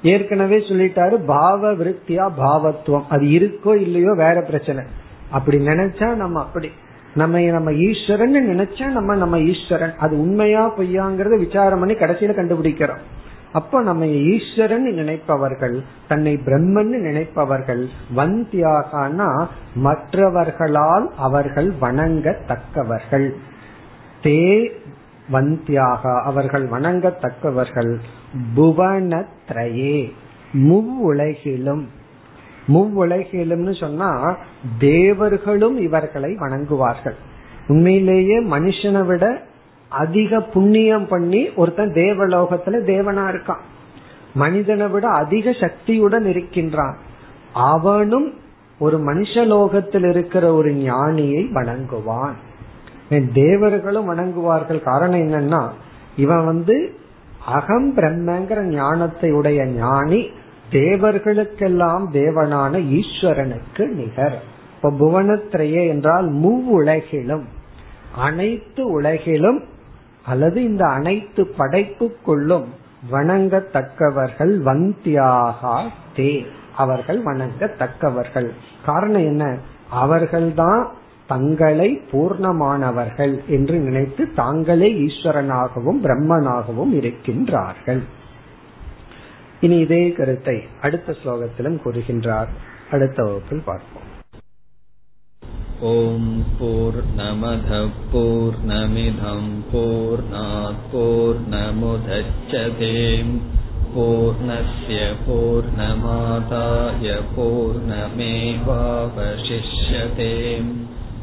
ஏற்கனவே சொல்லிட்டாரு பாவ விருத்தியா பாவத்துவம். அது இருக்கோ இல்லையோ வேற பிரச்சனை. அப்படி நினைச்சா நம்ம அப்படி. நம்ம நம்ம ஈஸ்வரன் நினைச்சா நம்ம நம்ம ஈஸ்வரன். அது உண்மையா பொய்யாங்கிறத விசாரம் பண்ணி கடைசியில கண்டுபிடிக்கிறோம். அப்ப நம்ம ஈஸ்வரன் நினைப்பவர்கள் தன்னை பிரம்மன் நினைப்பவர்கள் வந்தியாகனா மற்றவர்களால் அவர்கள் வணங்கத்தக்கவர்கள். தே வந்தியாக அவர்கள் வணங்கத்தக்கவர்கள். புவனத்ரயே முவ்வுலகிலும் முவ்வுலகிலும்னு சொன்னா தேவர்களும் இவர்களை வணங்குவார்கள். உண்மையிலேயே மனுஷனை விட அதிக புண்ணியம் பண்ணி ஒருத்தன் தேவலோகத்துல தேவனா இருக்கான். மனிதனை விட அதிக சக்தியுடன் இருக்கின்றான். அவனும் ஒரு மனுஷலோகத்தில் இருக்கிற ஒரு ஞானியை வணங்குவான். தேவர்களும் வணங்குவார்கள்? காரணம் என்னன்னா இவன் வந்து அகம் பிரம்மங்கிற ஞானத்தை உடைய ஞானி தேவர்களுக்கெல்லாம் தேவனான ஈஸ்வரனுக்கு நிகர். இப்ப புவனத்திரையே என்றால் மூவுலகிலும் அனைத்து உலகிலும் அல்லது இந்த அனைத்து படைப்புக்குள்ளும் வணங்கத்தக்கவர்கள் வந்தியாகா தே அவர்கள் வணங்கத்தக்கவர்கள். காரணம் என்ன? அவர்கள்தான் தங்களை பூர்ணமானவர்கள் என்று நினைத்து தாங்களே ஈஸ்வரனாகவும் பிரம்மனாகவும் இருக்கின்றார்கள் இனி இதே கருத்தை அடுத்த ஸ்லோகத்திலும் கூறுகின்றார் அடுத்த வகுப்பில் பார்ப்போம் ॐ पूर्णमधः पूर्णमिधं पूर्णात् पूर्णमुदच्छते पूर्णस्य पूर्णमादाय पूर्णमेवावशिष्यते